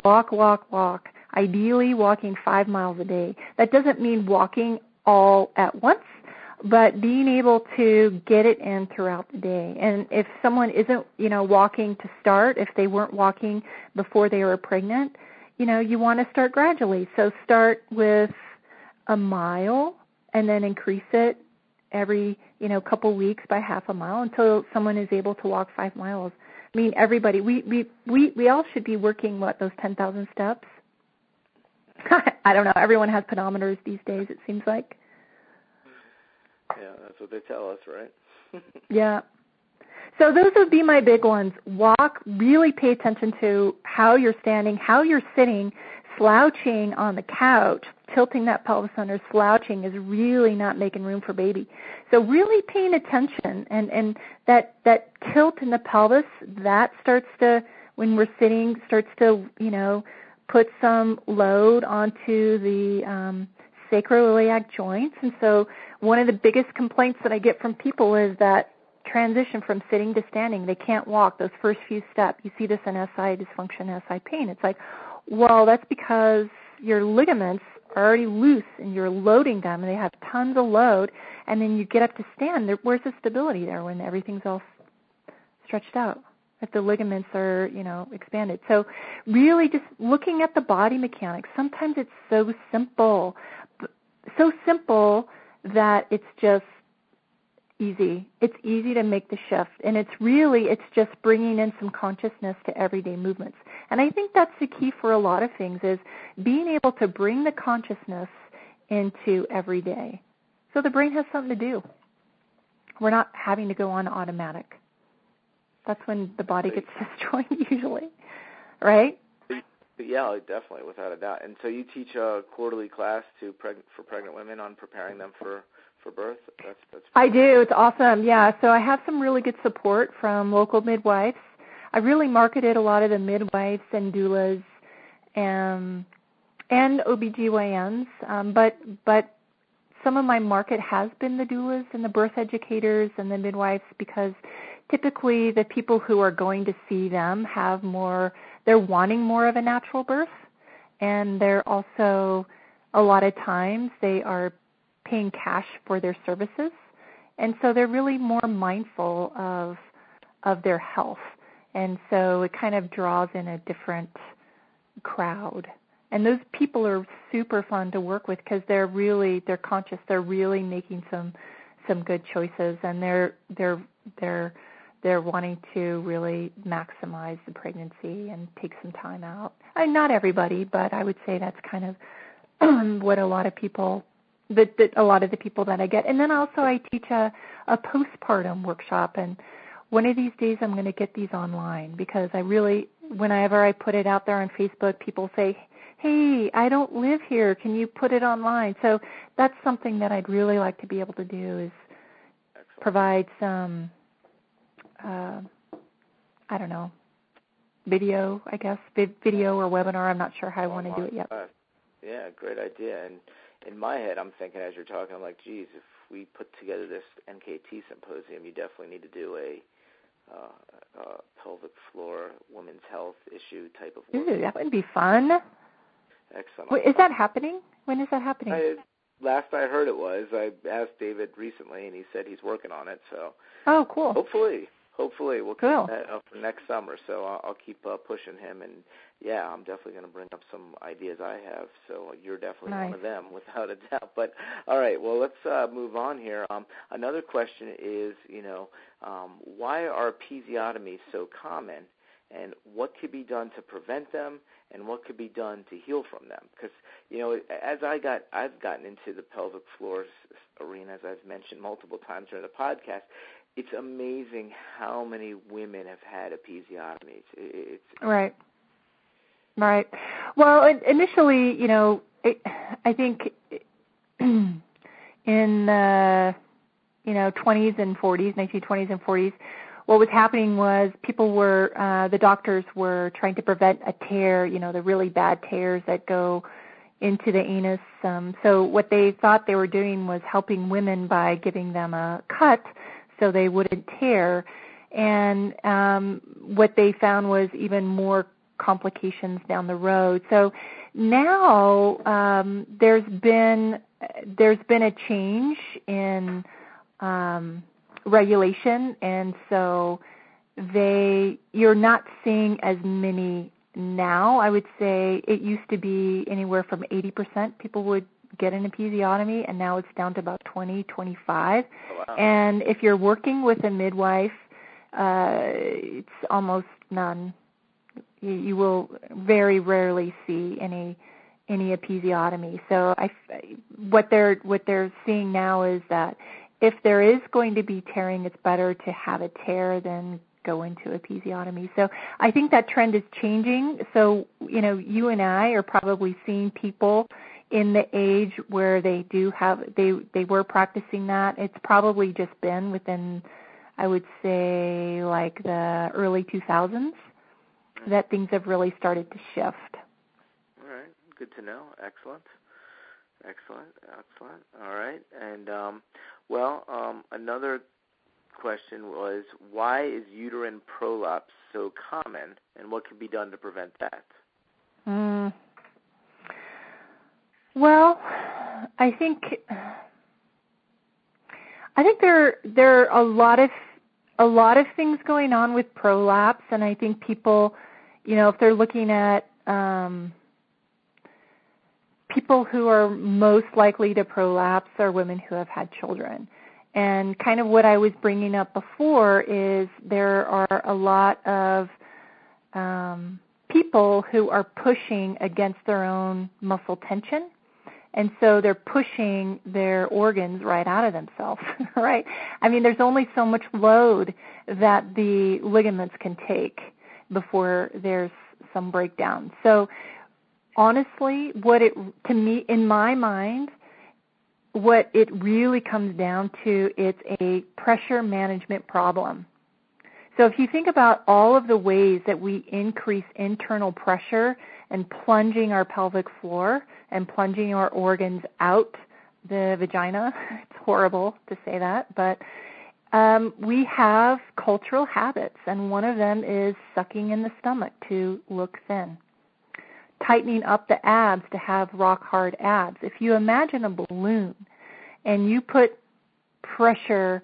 Walk, walk, walk. Ideally, walking five miles a day. That doesn't mean walking all at once, but being able to get it in throughout the day. And if someone isn't, you know, walking to start, if they weren't walking before they were pregnant, you know, you want to start gradually. So start with a mile and then increase it every, you know, couple weeks by half a mile until someone is able to walk 5 miles I mean, everybody. We we we we all should be working what those ten thousand steps. I don't know. Everyone has pedometers these days. It seems like. Yeah, that's what they tell us, right? yeah. So those would be my big ones. Walk. Really pay attention to how you're standing, how you're sitting, slouching on the couch, tilting that pelvis under, slouching is really not making room for baby. So really paying attention and and that that tilt in the pelvis that starts to when we're sitting starts to you know put some load onto the um, sacroiliac joints. And so one of the biggest complaints that I get from people is that transition from sitting to standing. They can't walk those first few steps. You see this in SI dysfunction, SI pain. It's like, well, that's because your ligaments are already loose and you're loading them and they have tons of load and then you get up to stand. Where's the stability there when everything's all stretched out? if the ligaments are, you know, expanded. So really just looking at the body mechanics. Sometimes it's so simple, so simple that it's just easy. It's easy to make the shift and it's really it's just bringing in some consciousness to everyday movements. And I think that's the key for a lot of things is being able to bring the consciousness into every day. So the brain has something to do. We're not having to go on automatic. That's when the body gets destroyed usually, right? Yeah, definitely, without a doubt. And so you teach a quarterly class to preg- for pregnant women on preparing them for for birth. That's that's. I do. It's awesome. Yeah. So I have some really good support from local midwives. I really marketed a lot of the midwives and doulas, and and OBGYNs. Um, but but some of my market has been the doulas and the birth educators and the midwives because typically the people who are going to see them have more they're wanting more of a natural birth and they're also a lot of times they are paying cash for their services. And so they're really more mindful of of their health. And so it kind of draws in a different crowd. And those people are super fun to work with because they're really they're conscious. They're really making some some good choices and they're they're they're they're wanting to really maximize the pregnancy and take some time out. I mean, not everybody, but I would say that's kind of what a lot of people that, that a lot of the people that I get. And then also I teach a a postpartum workshop and one of these days I'm going to get these online because I really whenever I put it out there on Facebook people say, "Hey, I don't live here. Can you put it online?" So that's something that I'd really like to be able to do is provide some uh, I don't know, video, I guess, video or webinar. I'm not sure how I want to do it yet. Uh, yeah, great idea. And in my head, I'm thinking as you're talking, I'm like, geez, if we put together this NKT symposium, you definitely need to do a uh, uh, pelvic floor women's health issue type of work. Ooh, that would be fun. Excellent. Wait, is that happening? When is that happening? I, last I heard it was. I asked David recently, and he said he's working on it. So. Oh, cool. Hopefully, hopefully we'll cool. keep that up for next summer. So I'll, I'll keep uh, pushing him, and yeah, I'm definitely going to bring up some ideas I have. So you're definitely nice. one of them, without a doubt. But all right, well let's uh, move on here. Um, another question is, you know, um, why are episiotomies so common? and what could be done to prevent them and what could be done to heal from them because you know as i got i've gotten into the pelvic floor arena as i've mentioned multiple times during the podcast it's amazing how many women have had episiotomies. It's right, right. Well, initially, you know, I think in the you know 20s and 40s, 1920s and 40s, what was happening was people were uh, the doctors were trying to prevent a tear, you know, the really bad tears that go into the anus. Um, so what they thought they were doing was helping women by giving them a cut so they wouldn't tear. And um, what they found was even more complications down the road. So now um, there's been there's been a change in um, regulation, and so they you're not seeing as many now. I would say it used to be anywhere from 80% people would get an episiotomy, and now it's down to about 20, 25. Oh, wow. And if you're working with a midwife, uh, it's almost none. You, you will very rarely see any any episiotomy. So I, what they're what they're seeing now is that if there is going to be tearing, it's better to have a tear than go into episiotomy. So I think that trend is changing. So you know, you and I are probably seeing people in the age where they do have they they were practicing that it's probably just been within i would say like the early 2000s that things have really started to shift All right, good to know. Excellent. Excellent. Excellent. All right. And um, well, um, another question was why is uterine prolapse so common, and what can be done to prevent that? Mm. Well, I think I think there there are a lot of a lot of things going on with prolapse, and I think people, you know, if they're looking at um, people who are most likely to prolapse are women who have had children. And kind of what I was bringing up before is there are a lot of um, people who are pushing against their own muscle tension. And so they're pushing their organs right out of themselves, right? I mean, there's only so much load that the ligaments can take before there's some breakdown. So honestly, what it to me in my mind, what it really comes down to, it's a pressure management problem. So if you think about all of the ways that we increase internal pressure and plunging our pelvic floor and plunging our organs out the vagina, it's horrible to say that, but um, we have cultural habits, and one of them is sucking in the stomach to look thin tightening up the abs to have rock hard abs. If you imagine a balloon and you put pressure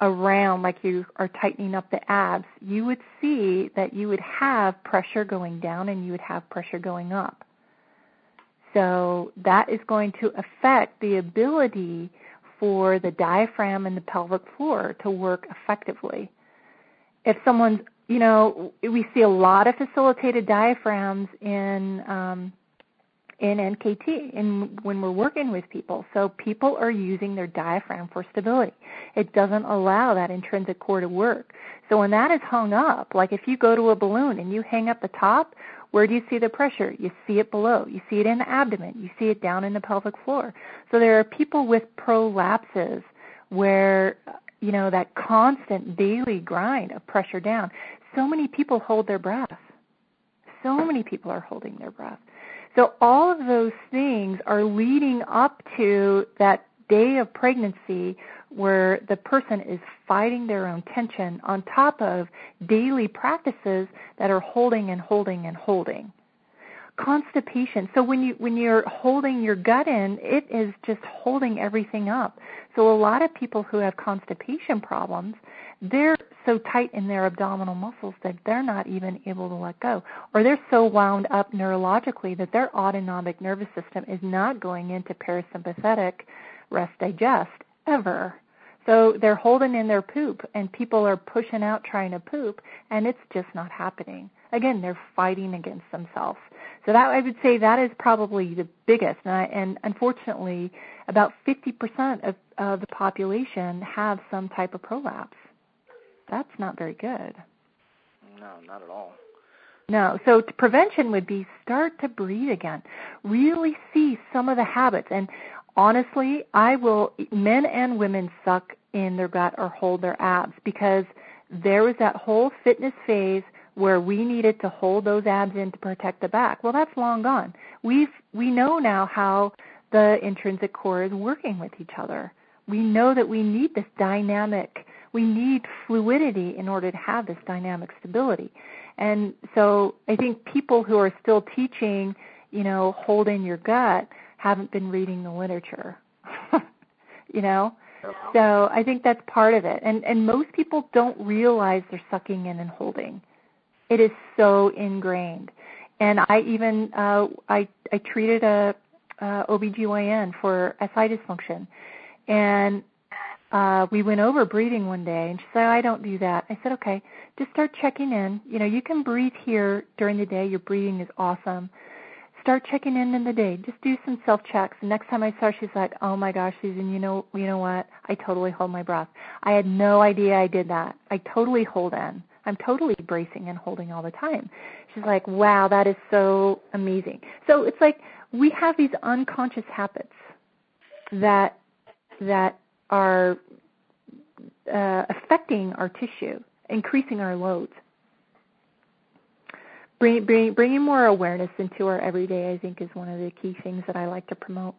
around like you are tightening up the abs, you would see that you would have pressure going down and you would have pressure going up. So that is going to affect the ability for the diaphragm and the pelvic floor to work effectively. If someone's you know, we see a lot of facilitated diaphragms in um, in NKT in when we're working with people. So people are using their diaphragm for stability. It doesn't allow that intrinsic core to work. So when that is hung up, like if you go to a balloon and you hang up the top, where do you see the pressure? You see it below. You see it in the abdomen. You see it down in the pelvic floor. So there are people with prolapses where you know that constant daily grind of pressure down so many people hold their breath. So many people are holding their breath. So all of those things are leading up to that day of pregnancy where the person is fighting their own tension on top of daily practices that are holding and holding and holding. Constipation. So when you when you're holding your gut in, it is just holding everything up. So a lot of people who have constipation problems, they're so tight in their abdominal muscles that they're not even able to let go. Or they're so wound up neurologically that their autonomic nervous system is not going into parasympathetic rest digest ever. So they're holding in their poop and people are pushing out trying to poop and it's just not happening. Again, they're fighting against themselves. So that I would say that is probably the biggest and, I, and unfortunately about 50% of, of the population have some type of prolapse that's not very good. No, not at all. No. So prevention would be start to breathe again. Really see some of the habits. And honestly, I will, men and women suck in their gut or hold their abs because there was that whole fitness phase where we needed to hold those abs in to protect the back. Well, that's long gone. We've, we know now how the intrinsic core is working with each other. We know that we need this dynamic we need fluidity in order to have this dynamic stability. And so I think people who are still teaching, you know, hold in your gut haven't been reading the literature. you know? So I think that's part of it. And and most people don't realize they're sucking in and holding. It is so ingrained. And I even uh I I treated a uh OBGYN for SI dysfunction. And uh, we went over breathing one day, and she said, I don't do that. I said, okay, just start checking in. You know, you can breathe here during the day. Your breathing is awesome. Start checking in in the day. Just do some self checks. The next time I saw her, she's like, oh my gosh, Susan, you know, you know what? I totally hold my breath. I had no idea I did that. I totally hold in. I'm totally bracing and holding all the time. She's like, wow, that is so amazing. So it's like we have these unconscious habits that that are uh, affecting our tissue, increasing our loads. Bring, bring, bringing more awareness into our everyday, I think, is one of the key things that I like to promote.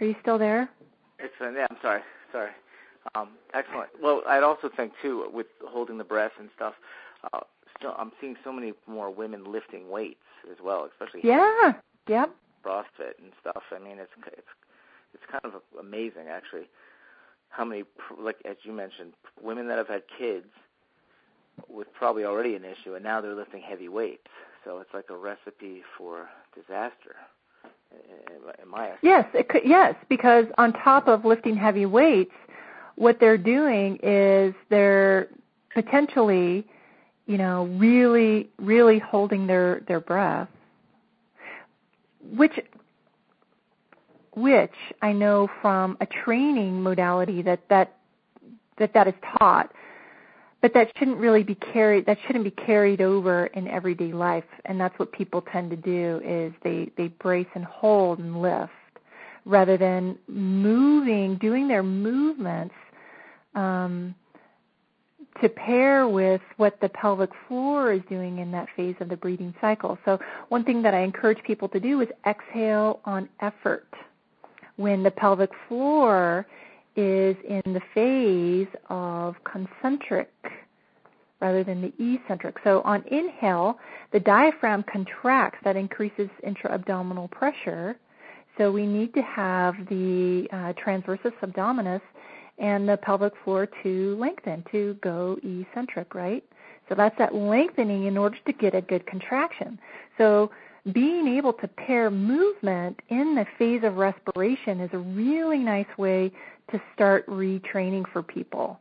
Are you still there? Excellent. Yeah, I'm sorry. Sorry. Um, excellent. Well, I'd also think too, with holding the breath and stuff. Uh, still, I'm seeing so many more women lifting weights as well, especially yeah, yep, CrossFit and stuff. I mean, it's it's it's kind of amazing actually how many like as you mentioned women that have had kids with probably already an issue and now they're lifting heavy weights. So it's like a recipe for disaster. In my. Yes, it could, yes, because on top of lifting heavy weights, what they're doing is they're potentially, you know, really, really holding their their breath, which which I know from a training modality that that that that is taught, but that shouldn't really be carried. That shouldn't be carried over in everyday life, and that's what people tend to do is they they brace and hold and lift rather than moving, doing their movements um, to pair with what the pelvic floor is doing in that phase of the breathing cycle. So one thing that I encourage people to do is exhale on effort. When the pelvic floor is in the phase of concentric rather than the eccentric. So on inhale, the diaphragm contracts, that increases intra-abdominal pressure. So we need to have the uh, transversus abdominis and the pelvic floor to lengthen, to go eccentric, right? So that's that lengthening in order to get a good contraction. So being able to pair movement in the phase of respiration is a really nice way to start retraining for people.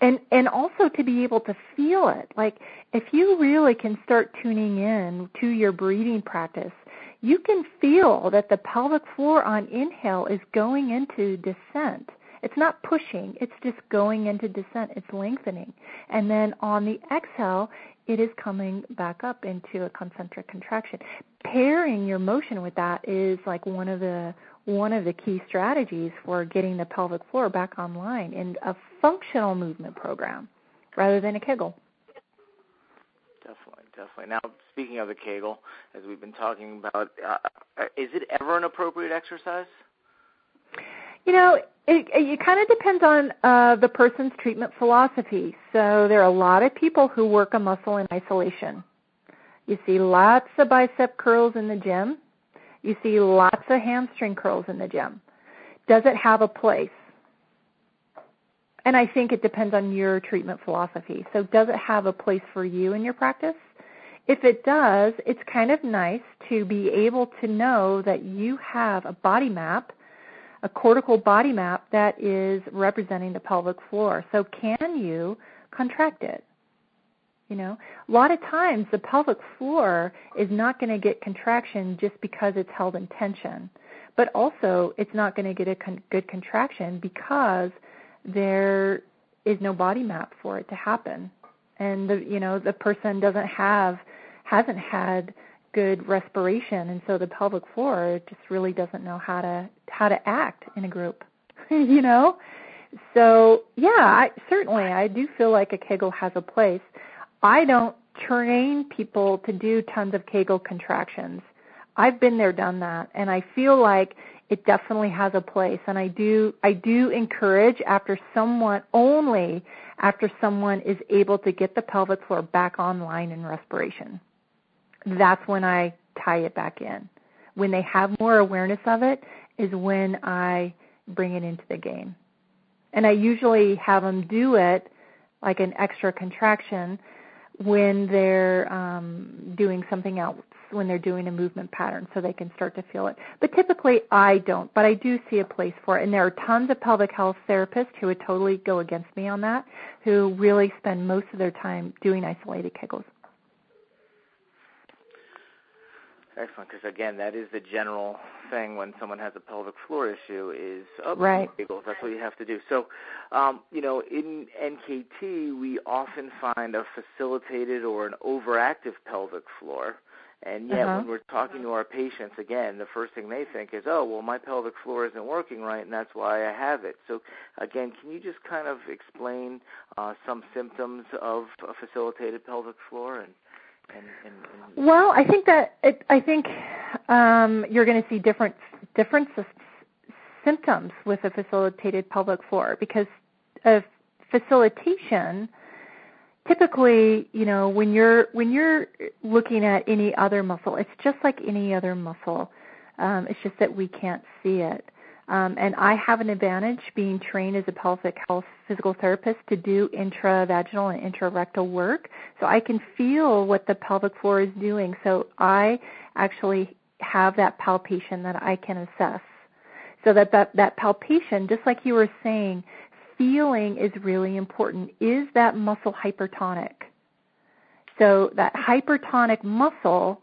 And and also to be able to feel it. Like if you really can start tuning in to your breathing practice, you can feel that the pelvic floor on inhale is going into descent it's not pushing, it's just going into descent, it's lengthening. And then on the exhale, it is coming back up into a concentric contraction. Pairing your motion with that is like one of the one of the key strategies for getting the pelvic floor back online in a functional movement program rather than a Kegel. Definitely, definitely. Now, speaking of the Kegel, as we've been talking about, uh, is it ever an appropriate exercise? You know, it, it kind of depends on uh, the person's treatment philosophy. So there are a lot of people who work a muscle in isolation. You see lots of bicep curls in the gym. You see lots of hamstring curls in the gym. Does it have a place? And I think it depends on your treatment philosophy. So does it have a place for you in your practice? If it does, it's kind of nice to be able to know that you have a body map – a cortical body map that is representing the pelvic floor. So can you contract it? You know, a lot of times the pelvic floor is not going to get contraction just because it's held in tension, but also it's not going to get a con- good contraction because there is no body map for it to happen, and the you know the person doesn't have hasn't had good respiration. And so the pelvic floor just really doesn't know how to how to act in a group you know? So yeah i certainly i do feel like a kegel has a place. I don't train people to do tons of kegel contractions. I've been there done that and i feel like it definitely has a place. And i do i do encourage after someone only after someone is able to get the pelvic floor back online in respiration that's when I tie it back in. When they have more awareness of it is when I bring it into the game. And I usually have them do it like an extra contraction when they're um, doing something else, when they're doing a movement pattern, so they can start to feel it. But typically, I don't. But I do see a place for it. And there are tons of pelvic health therapists who would totally go against me on that, who really spend most of their time doing isolated kegels. Excellent, because again, that is the general thing when someone has a pelvic floor issue is up right. Kegels. That's what you have to do. So, um, you know, in NKT, we often find a facilitated or an overactive pelvic floor, And yet, Uh-huh. when we're talking to our patients, again, the first thing they think is, "Oh, well, my pelvic floor isn't working right, and that's why I have it." So, again, can you just kind of explain uh, some symptoms of a facilitated pelvic floor and Well, I think that it, I think um, you're going to see different different s- symptoms with a facilitated pelvic floor because of facilitation. Typically, you know, when you're when you're looking at any other muscle, it's just like any other muscle. Um, it's just that we can't see it. Um, and I have an advantage being trained as a pelvic health physical therapist to do intravaginal and intrarectal work. So I can feel what the pelvic floor is doing. So I actually have that palpation that I can assess. So that, that, that palpation, just like you were saying, feeling is really important. Is that muscle hypertonic? So that hypertonic muscle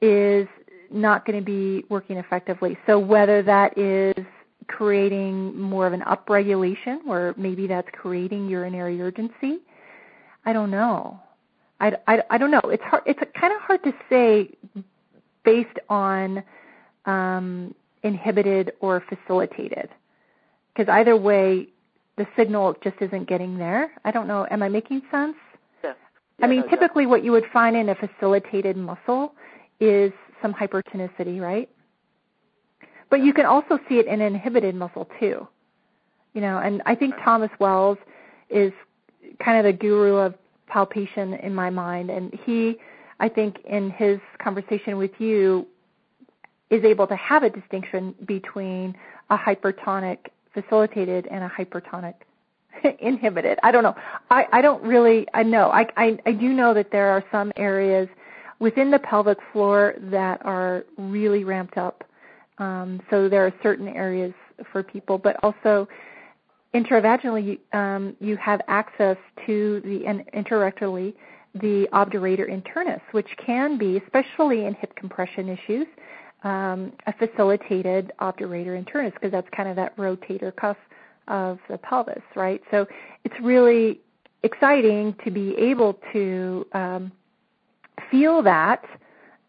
is not going to be working effectively. So whether that is creating more of an upregulation, or maybe that's creating urinary urgency, I don't know. I, I, I don't know. It's hard. It's kind of hard to say based on um, inhibited or facilitated, because either way, the signal just isn't getting there. I don't know. Am I making sense? yeah, I mean, no, typically what you would find in a facilitated muscle is some hypertonicity, right? But you can also see it in inhibited muscle too. You know, and I think Thomas Wells is kind of the guru of palpation in my mind and he I think in his conversation with you is able to have a distinction between a hypertonic facilitated and a hypertonic inhibited. I don't know. I, I don't really I know. I, I I do know that there are some areas within the pelvic floor that are really ramped up. Um, so there are certain areas for people, but also intravaginally um, you have access to the and intrarectally the obturator internus, which can be, especially in hip compression issues, um, a facilitated obturator internus because that's kind of that rotator cuff of the pelvis, right? So it's really exciting to be able to um, feel that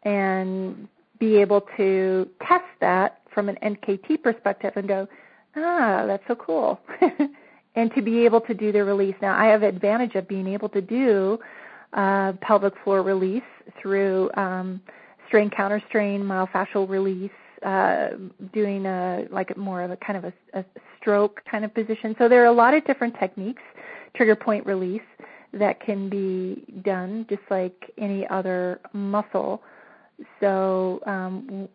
and be able to test that from an NKT perspective and go, ah, that's so cool. and to be able to do the release. Now, I have advantage of being able to do uh, pelvic floor release through um, strain counter strain myofascial release uh, doing a like more of a kind of a, a stroke kind of position so there are a lot of different techniques trigger point release that can be done just like any other muscle so um,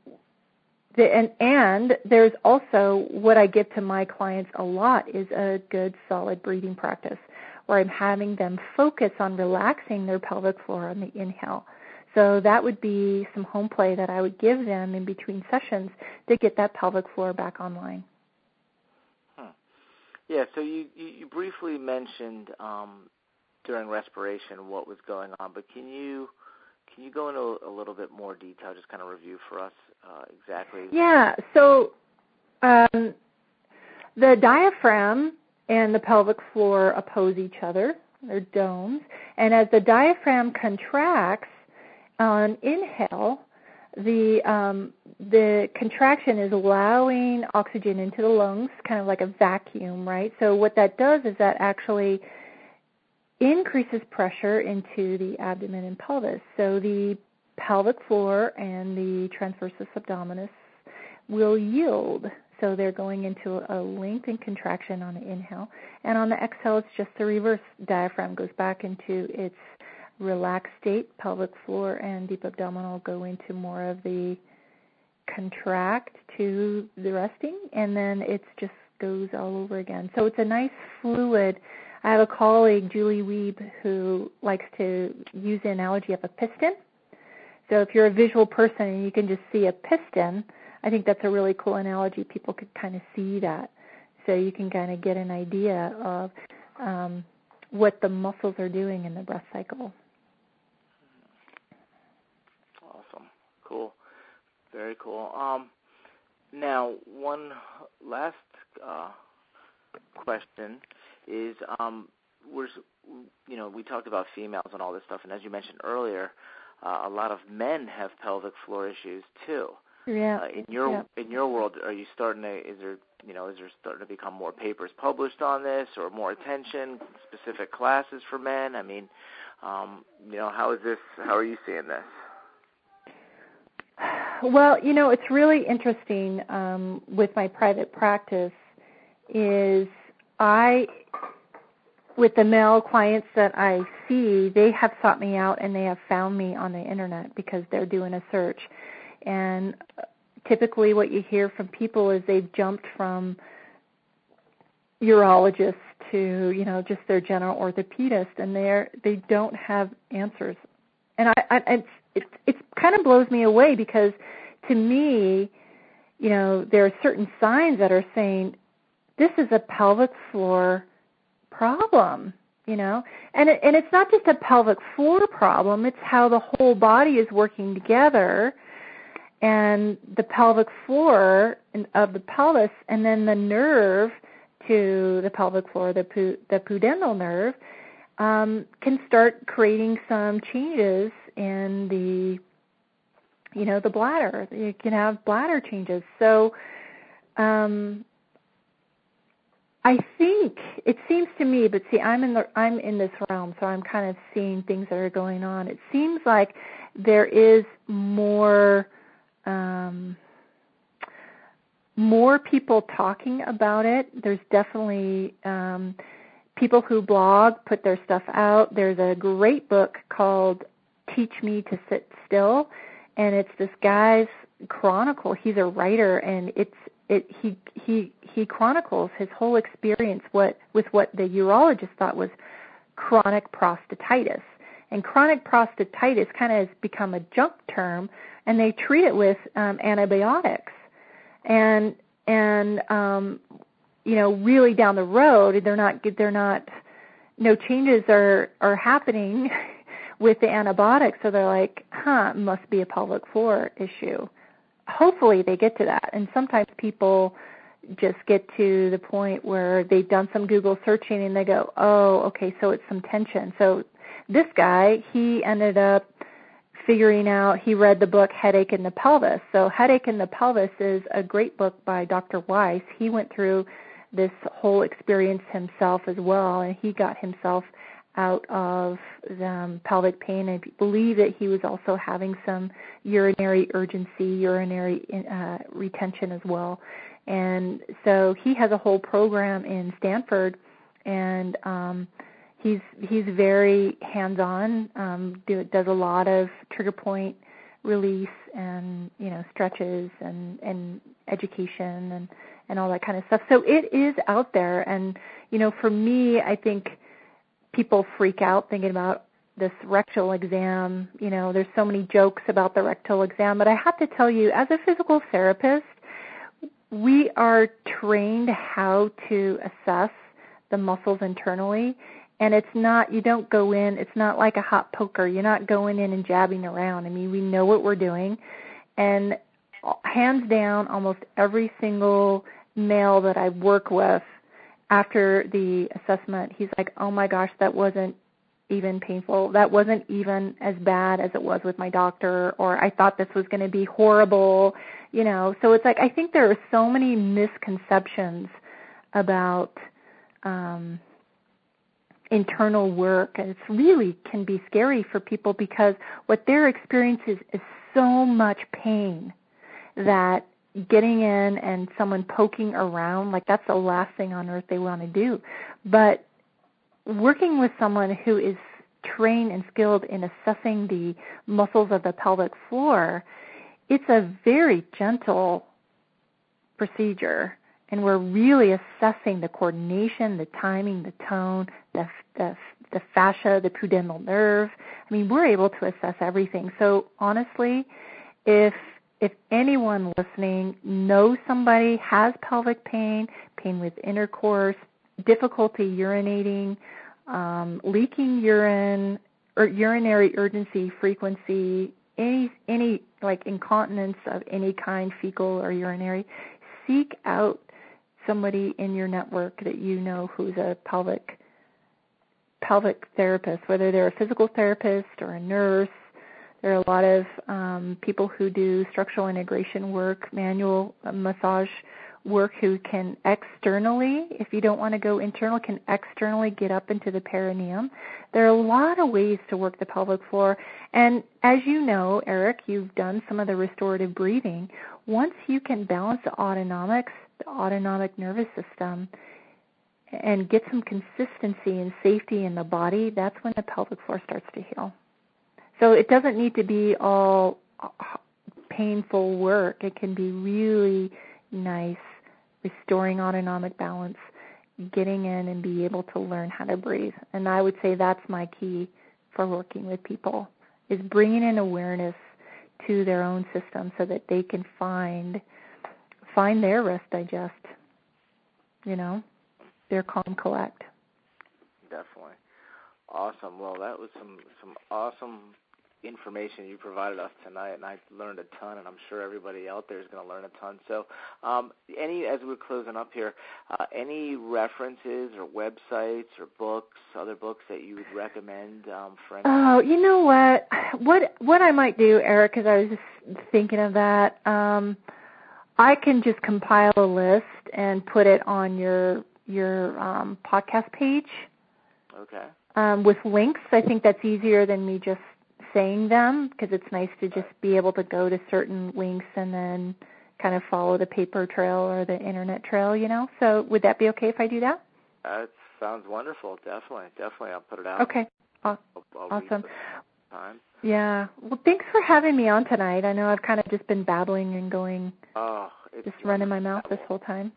the, and and there's also what I give to my clients a lot is a good solid breathing practice where I'm having them focus on relaxing their pelvic floor on the inhale. So that would be some home play that I would give them in between sessions to get that pelvic floor back online. Hmm. Yeah, so you, you, you briefly mentioned um, during respiration what was going on, but can you can you go into a little bit more detail, just kind of review for us uh, exactly? Yeah. So um, the diaphragm and the pelvic floor oppose each other. They're domes, and as the diaphragm contracts on inhale, the um, the contraction is allowing oxygen into the lungs, kind of like a vacuum, right? So what that does is that actually increases pressure into the abdomen and pelvis. So the pelvic floor and the transversus abdominis will yield. So they're going into a length and contraction on the inhale. And on the exhale, it's just the reverse. Diaphragm goes back into its relaxed state. Pelvic floor and deep abdominal go into more of the contract to the resting. And then it just goes all over again. So it's a nice fluid. I have a colleague, Julie Wiebe, who likes to use the analogy of a piston. So if you're a visual person and you can just see a piston, I think that's a really cool analogy. People could kind of see that. So you can kind of get an idea of um, what the muscles are doing in the breath cycle. Awesome. Cool. Very cool. Um, now, one last uh, question is um, we're you know we talked about females and all this stuff, and as you mentioned earlier, uh, a lot of men have pelvic floor issues too. Yeah. Uh, in your yeah. in your world, are you starting to? Is there you know is there starting to become more papers published on this, or more attention, specific classes for men? I mean, um, you know, how is this? How are you seeing this? Well, you know, it's really interesting um, with my private practice. Is I with the male clients that I see, they have sought me out and they have found me on the internet because they're doing a search. And uh, typically what you hear from people is they've jumped from urologists to you know just their general orthopedist and they're they don't have answers. And i, I it's it it kind of blows me away because to me you know there are certain signs that are saying this is a pelvic floor problem you know? And it, and it's not just a pelvic floor problem it's how the whole body is working together and the pelvic floor of the pelvis and then the nerve to the pelvic floor the pu- the pudendal nerve um, can start creating some changes in the you know the bladder. You can have bladder changes. So um I think it seems to me, but see, I'm in the I'm in this realm, so I'm kind of seeing things that are going on. It seems like there is more um, more people talking about it. There's definitely um, people who blog put their stuff out. There's a great book called Teach Me to Sit Still, and it's this guy's chronicle. He's a writer, and it's it he he he chronicles his whole experience what with what the urologist thought was chronic prostatitis. And chronic prostatitis kind of has become a junk term and they treat it with um, antibiotics. And and um, you know, really down the road, they're not they're not no changes are are happening with the antibiotics. So they're like, huh, must be a pelvic floor issue. Hopefully they get to that. And sometimes people just get to the point where they've done some Google searching and they go, oh, okay, so it's some tension. So this guy, he ended up figuring out he read the book Headache in the Pelvis. So Headache in the Pelvis is a great book by Dr. Wise. He went through this whole experience himself as well and he got himself out of um, pelvic pain. I believe that he was also having some urinary urgency, urinary uh, retention as well. And so he has a whole program in Stanford and um he's he's very hands on um do, does a lot of trigger point release and you know stretches and and education and and all that kind of stuff so it is out there and you know for me i think people freak out thinking about this rectal exam. You know there's so many jokes about the rectal exam but i have to tell you as a physical therapist we are trained how to assess the muscles internally and it's not you don't go in it's not like a hot poker. You're not going in and jabbing around. I mean we know what we're doing. And hands down almost every single male that i work with after the assessment he's like oh my gosh that wasn't even painful. That wasn't even as bad as it was with my doctor or i thought this was going to be horrible you know? So it's like i think there are so many misconceptions about um internal work and it's really can be scary for people because what their experience is is so much pain that getting in and someone poking around like that's the last thing on earth they want to do but working with someone who is trained and skilled in assessing the muscles of the pelvic floor it's a very gentle procedure and we're really assessing the coordination, the timing, the tone, the the, the fascia, the pudendal nerve. I mean, we're able to assess everything. So honestly, if if anyone listening knows somebody has pelvic pain, pain with intercourse, difficulty urinating, um, leaking urine, or urinary urgency frequency, any any like incontinence of any kind, fecal or urinary, seek out somebody in your network that you know who's a pelvic pelvic therapist, whether they're a physical therapist or a nurse, There are a lot of um, people who do structural integration work, manual uh, massage work who can externally, if you don't want to go internal, can externally get up into the perineum. There are a lot of ways to work the pelvic floor. And as you know, Eric, you've done some of the restorative breathing. Once you can balance the autonomics, the autonomic nervous system, and get some consistency and safety in the body, that's when the pelvic floor starts to heal. So it doesn't need to be all uh, painful work. It can be really nice, restoring autonomic balance, getting in and be able to learn how to breathe. And I would say that's my key for working with people is bringing in awareness to their own system so that they can find find their rest digest. You know, their calm collect. Definitely. Awesome. Well, that was some some awesome information you provided us tonight, and I learned a ton, and I'm sure everybody out there is going to learn a ton. So, um, any as we're closing up here, uh, any references or websites or books, other books that you would recommend um, for? Oh, you know what? What what I might do, Eric, because I was just thinking of that. Um, I can just compile a list and put it on your your um, podcast page. Okay. Um, with links, I think that's easier than me just saying them because it's nice to just be able to go to certain links and then kind of follow the paper trail or the internet trail, you know. So would that be okay if I do that? That sounds wonderful. Definitely, definitely. I'll put it out. Okay. I'll, I'll awesome. Time. Yeah. Well, thanks for having me on tonight. I know I've kind of just been babbling and going, oh, just running my mouth this whole time.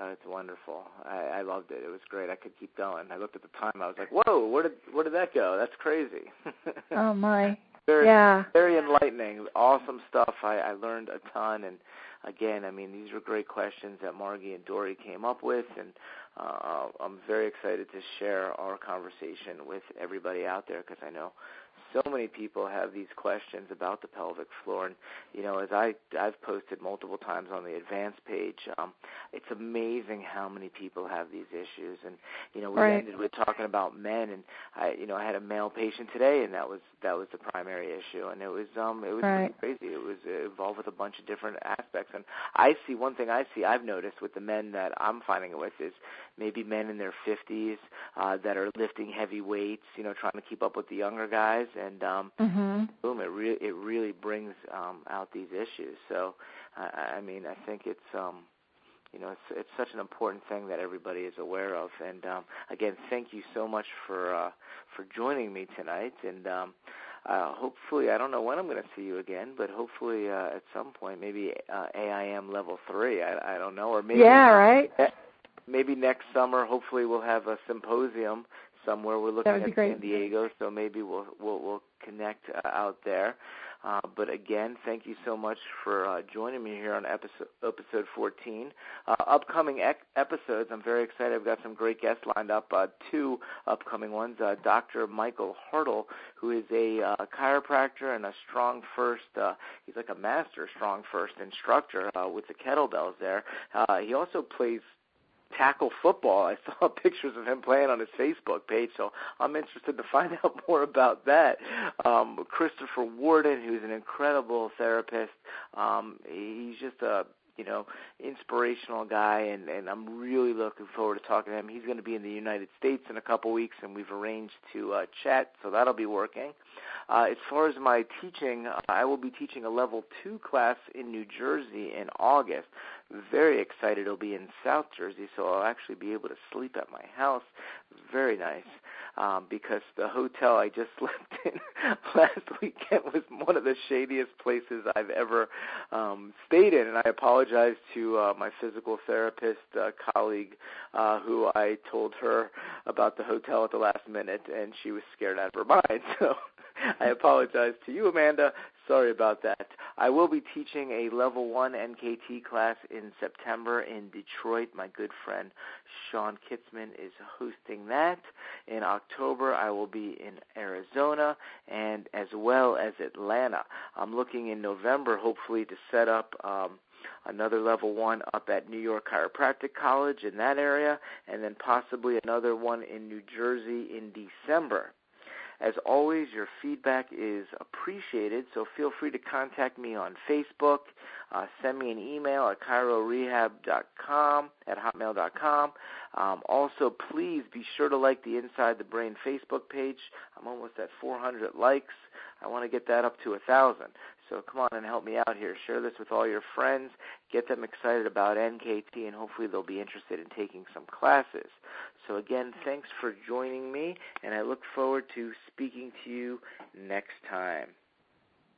Uh, it's wonderful. I, I loved it. It was great. I could keep going. I looked at the time. I was like, "Whoa, where did where did that go? That's crazy." oh my. Very, yeah. Very enlightening. Awesome stuff. I, I learned a ton. And again, I mean, these were great questions that Margie and Dory came up with, and uh, I'm very excited to share our conversation with everybody out there because I know so many people have these questions about the pelvic floor. And you know as i i've posted multiple times on the advanced page um it's amazing how many people have these issues. And you know we right. ended with talking about men and i you know i had a male patient today and that was that was the primary issue. And it was um it was right. crazy. It was involved with a bunch of different aspects. And i see one thing i see i've noticed with the men that i'm finding it with is maybe men in their 50s uh that are lifting heavy weights you know trying to keep up with the younger guys. And um mm-hmm. boom it really it really brings um out these issues. So i i mean i think it's um you know it's it's such an important thing that everybody is aware of. And um again thank you so much for uh for joining me tonight. And um uh hopefully I don't know when I'm going to see you again but hopefully uh at some point maybe uh AIM level 3 I I don't know or maybe Yeah, right. Maybe next summer hopefully we'll have a symposium somewhere. We're looking at great. San Diego, so maybe we'll we'll, we'll connect uh, out there. Uh, but again, thank you so much for uh, joining me here on episode episode 14. Uh, upcoming ec- episodes, I'm very excited. I've got some great guests lined up. Uh, two upcoming ones: uh, Dr. Michael Hartle, who is a uh, chiropractor and a Strong First. Uh, he's like a master StrongFirst instructor uh, with the kettlebells. There, uh, he also plays tackle football. I saw pictures of him playing on his Facebook page, so I'm interested to find out more about that. Um, Christopher Warden, who's an incredible therapist, um, he's just a you know, inspirational guy, and and I'm really looking forward to talking to him. He's going to be in the United States in a couple weeks, and we've arranged to uh, chat, so that'll be working. Uh, as far as my teaching, I will be teaching a level two class in New Jersey in August. Very excited. It'll be in South Jersey, so I'll actually be able to sleep at my house. Very nice. Um, because the hotel I just slept in last weekend was one of the shadiest places I've ever um, stayed in, and I apologize to uh, my physical therapist uh, colleague uh, who I told her about the hotel at the last minute, and she was scared out of her mind. So I apologize to you, Amanda. Sorry about that. I will be teaching a level one NKT class in September in Detroit. My good friend Sean Kitzman is hosting that. In October, I will be in Arizona and as well as Atlanta. I'm looking in November, hopefully, to set up. Um, another level one up at New York Chiropractic College in that area, and then possibly another one in New Jersey in December. As always, your feedback is appreciated, so feel free to contact me on Facebook. Uh, send me an email at chirorehab.com, at hotmail.com. Um, also, please be sure to like the Inside the Brain Facebook page. I'm almost at 400 likes. I want to get that up to a 1,000. So come on and help me out here. Share this with all your friends. Get them excited about NKT, and hopefully they'll be interested in taking some classes. So again, thanks for joining me, and I look forward to speaking to you next time.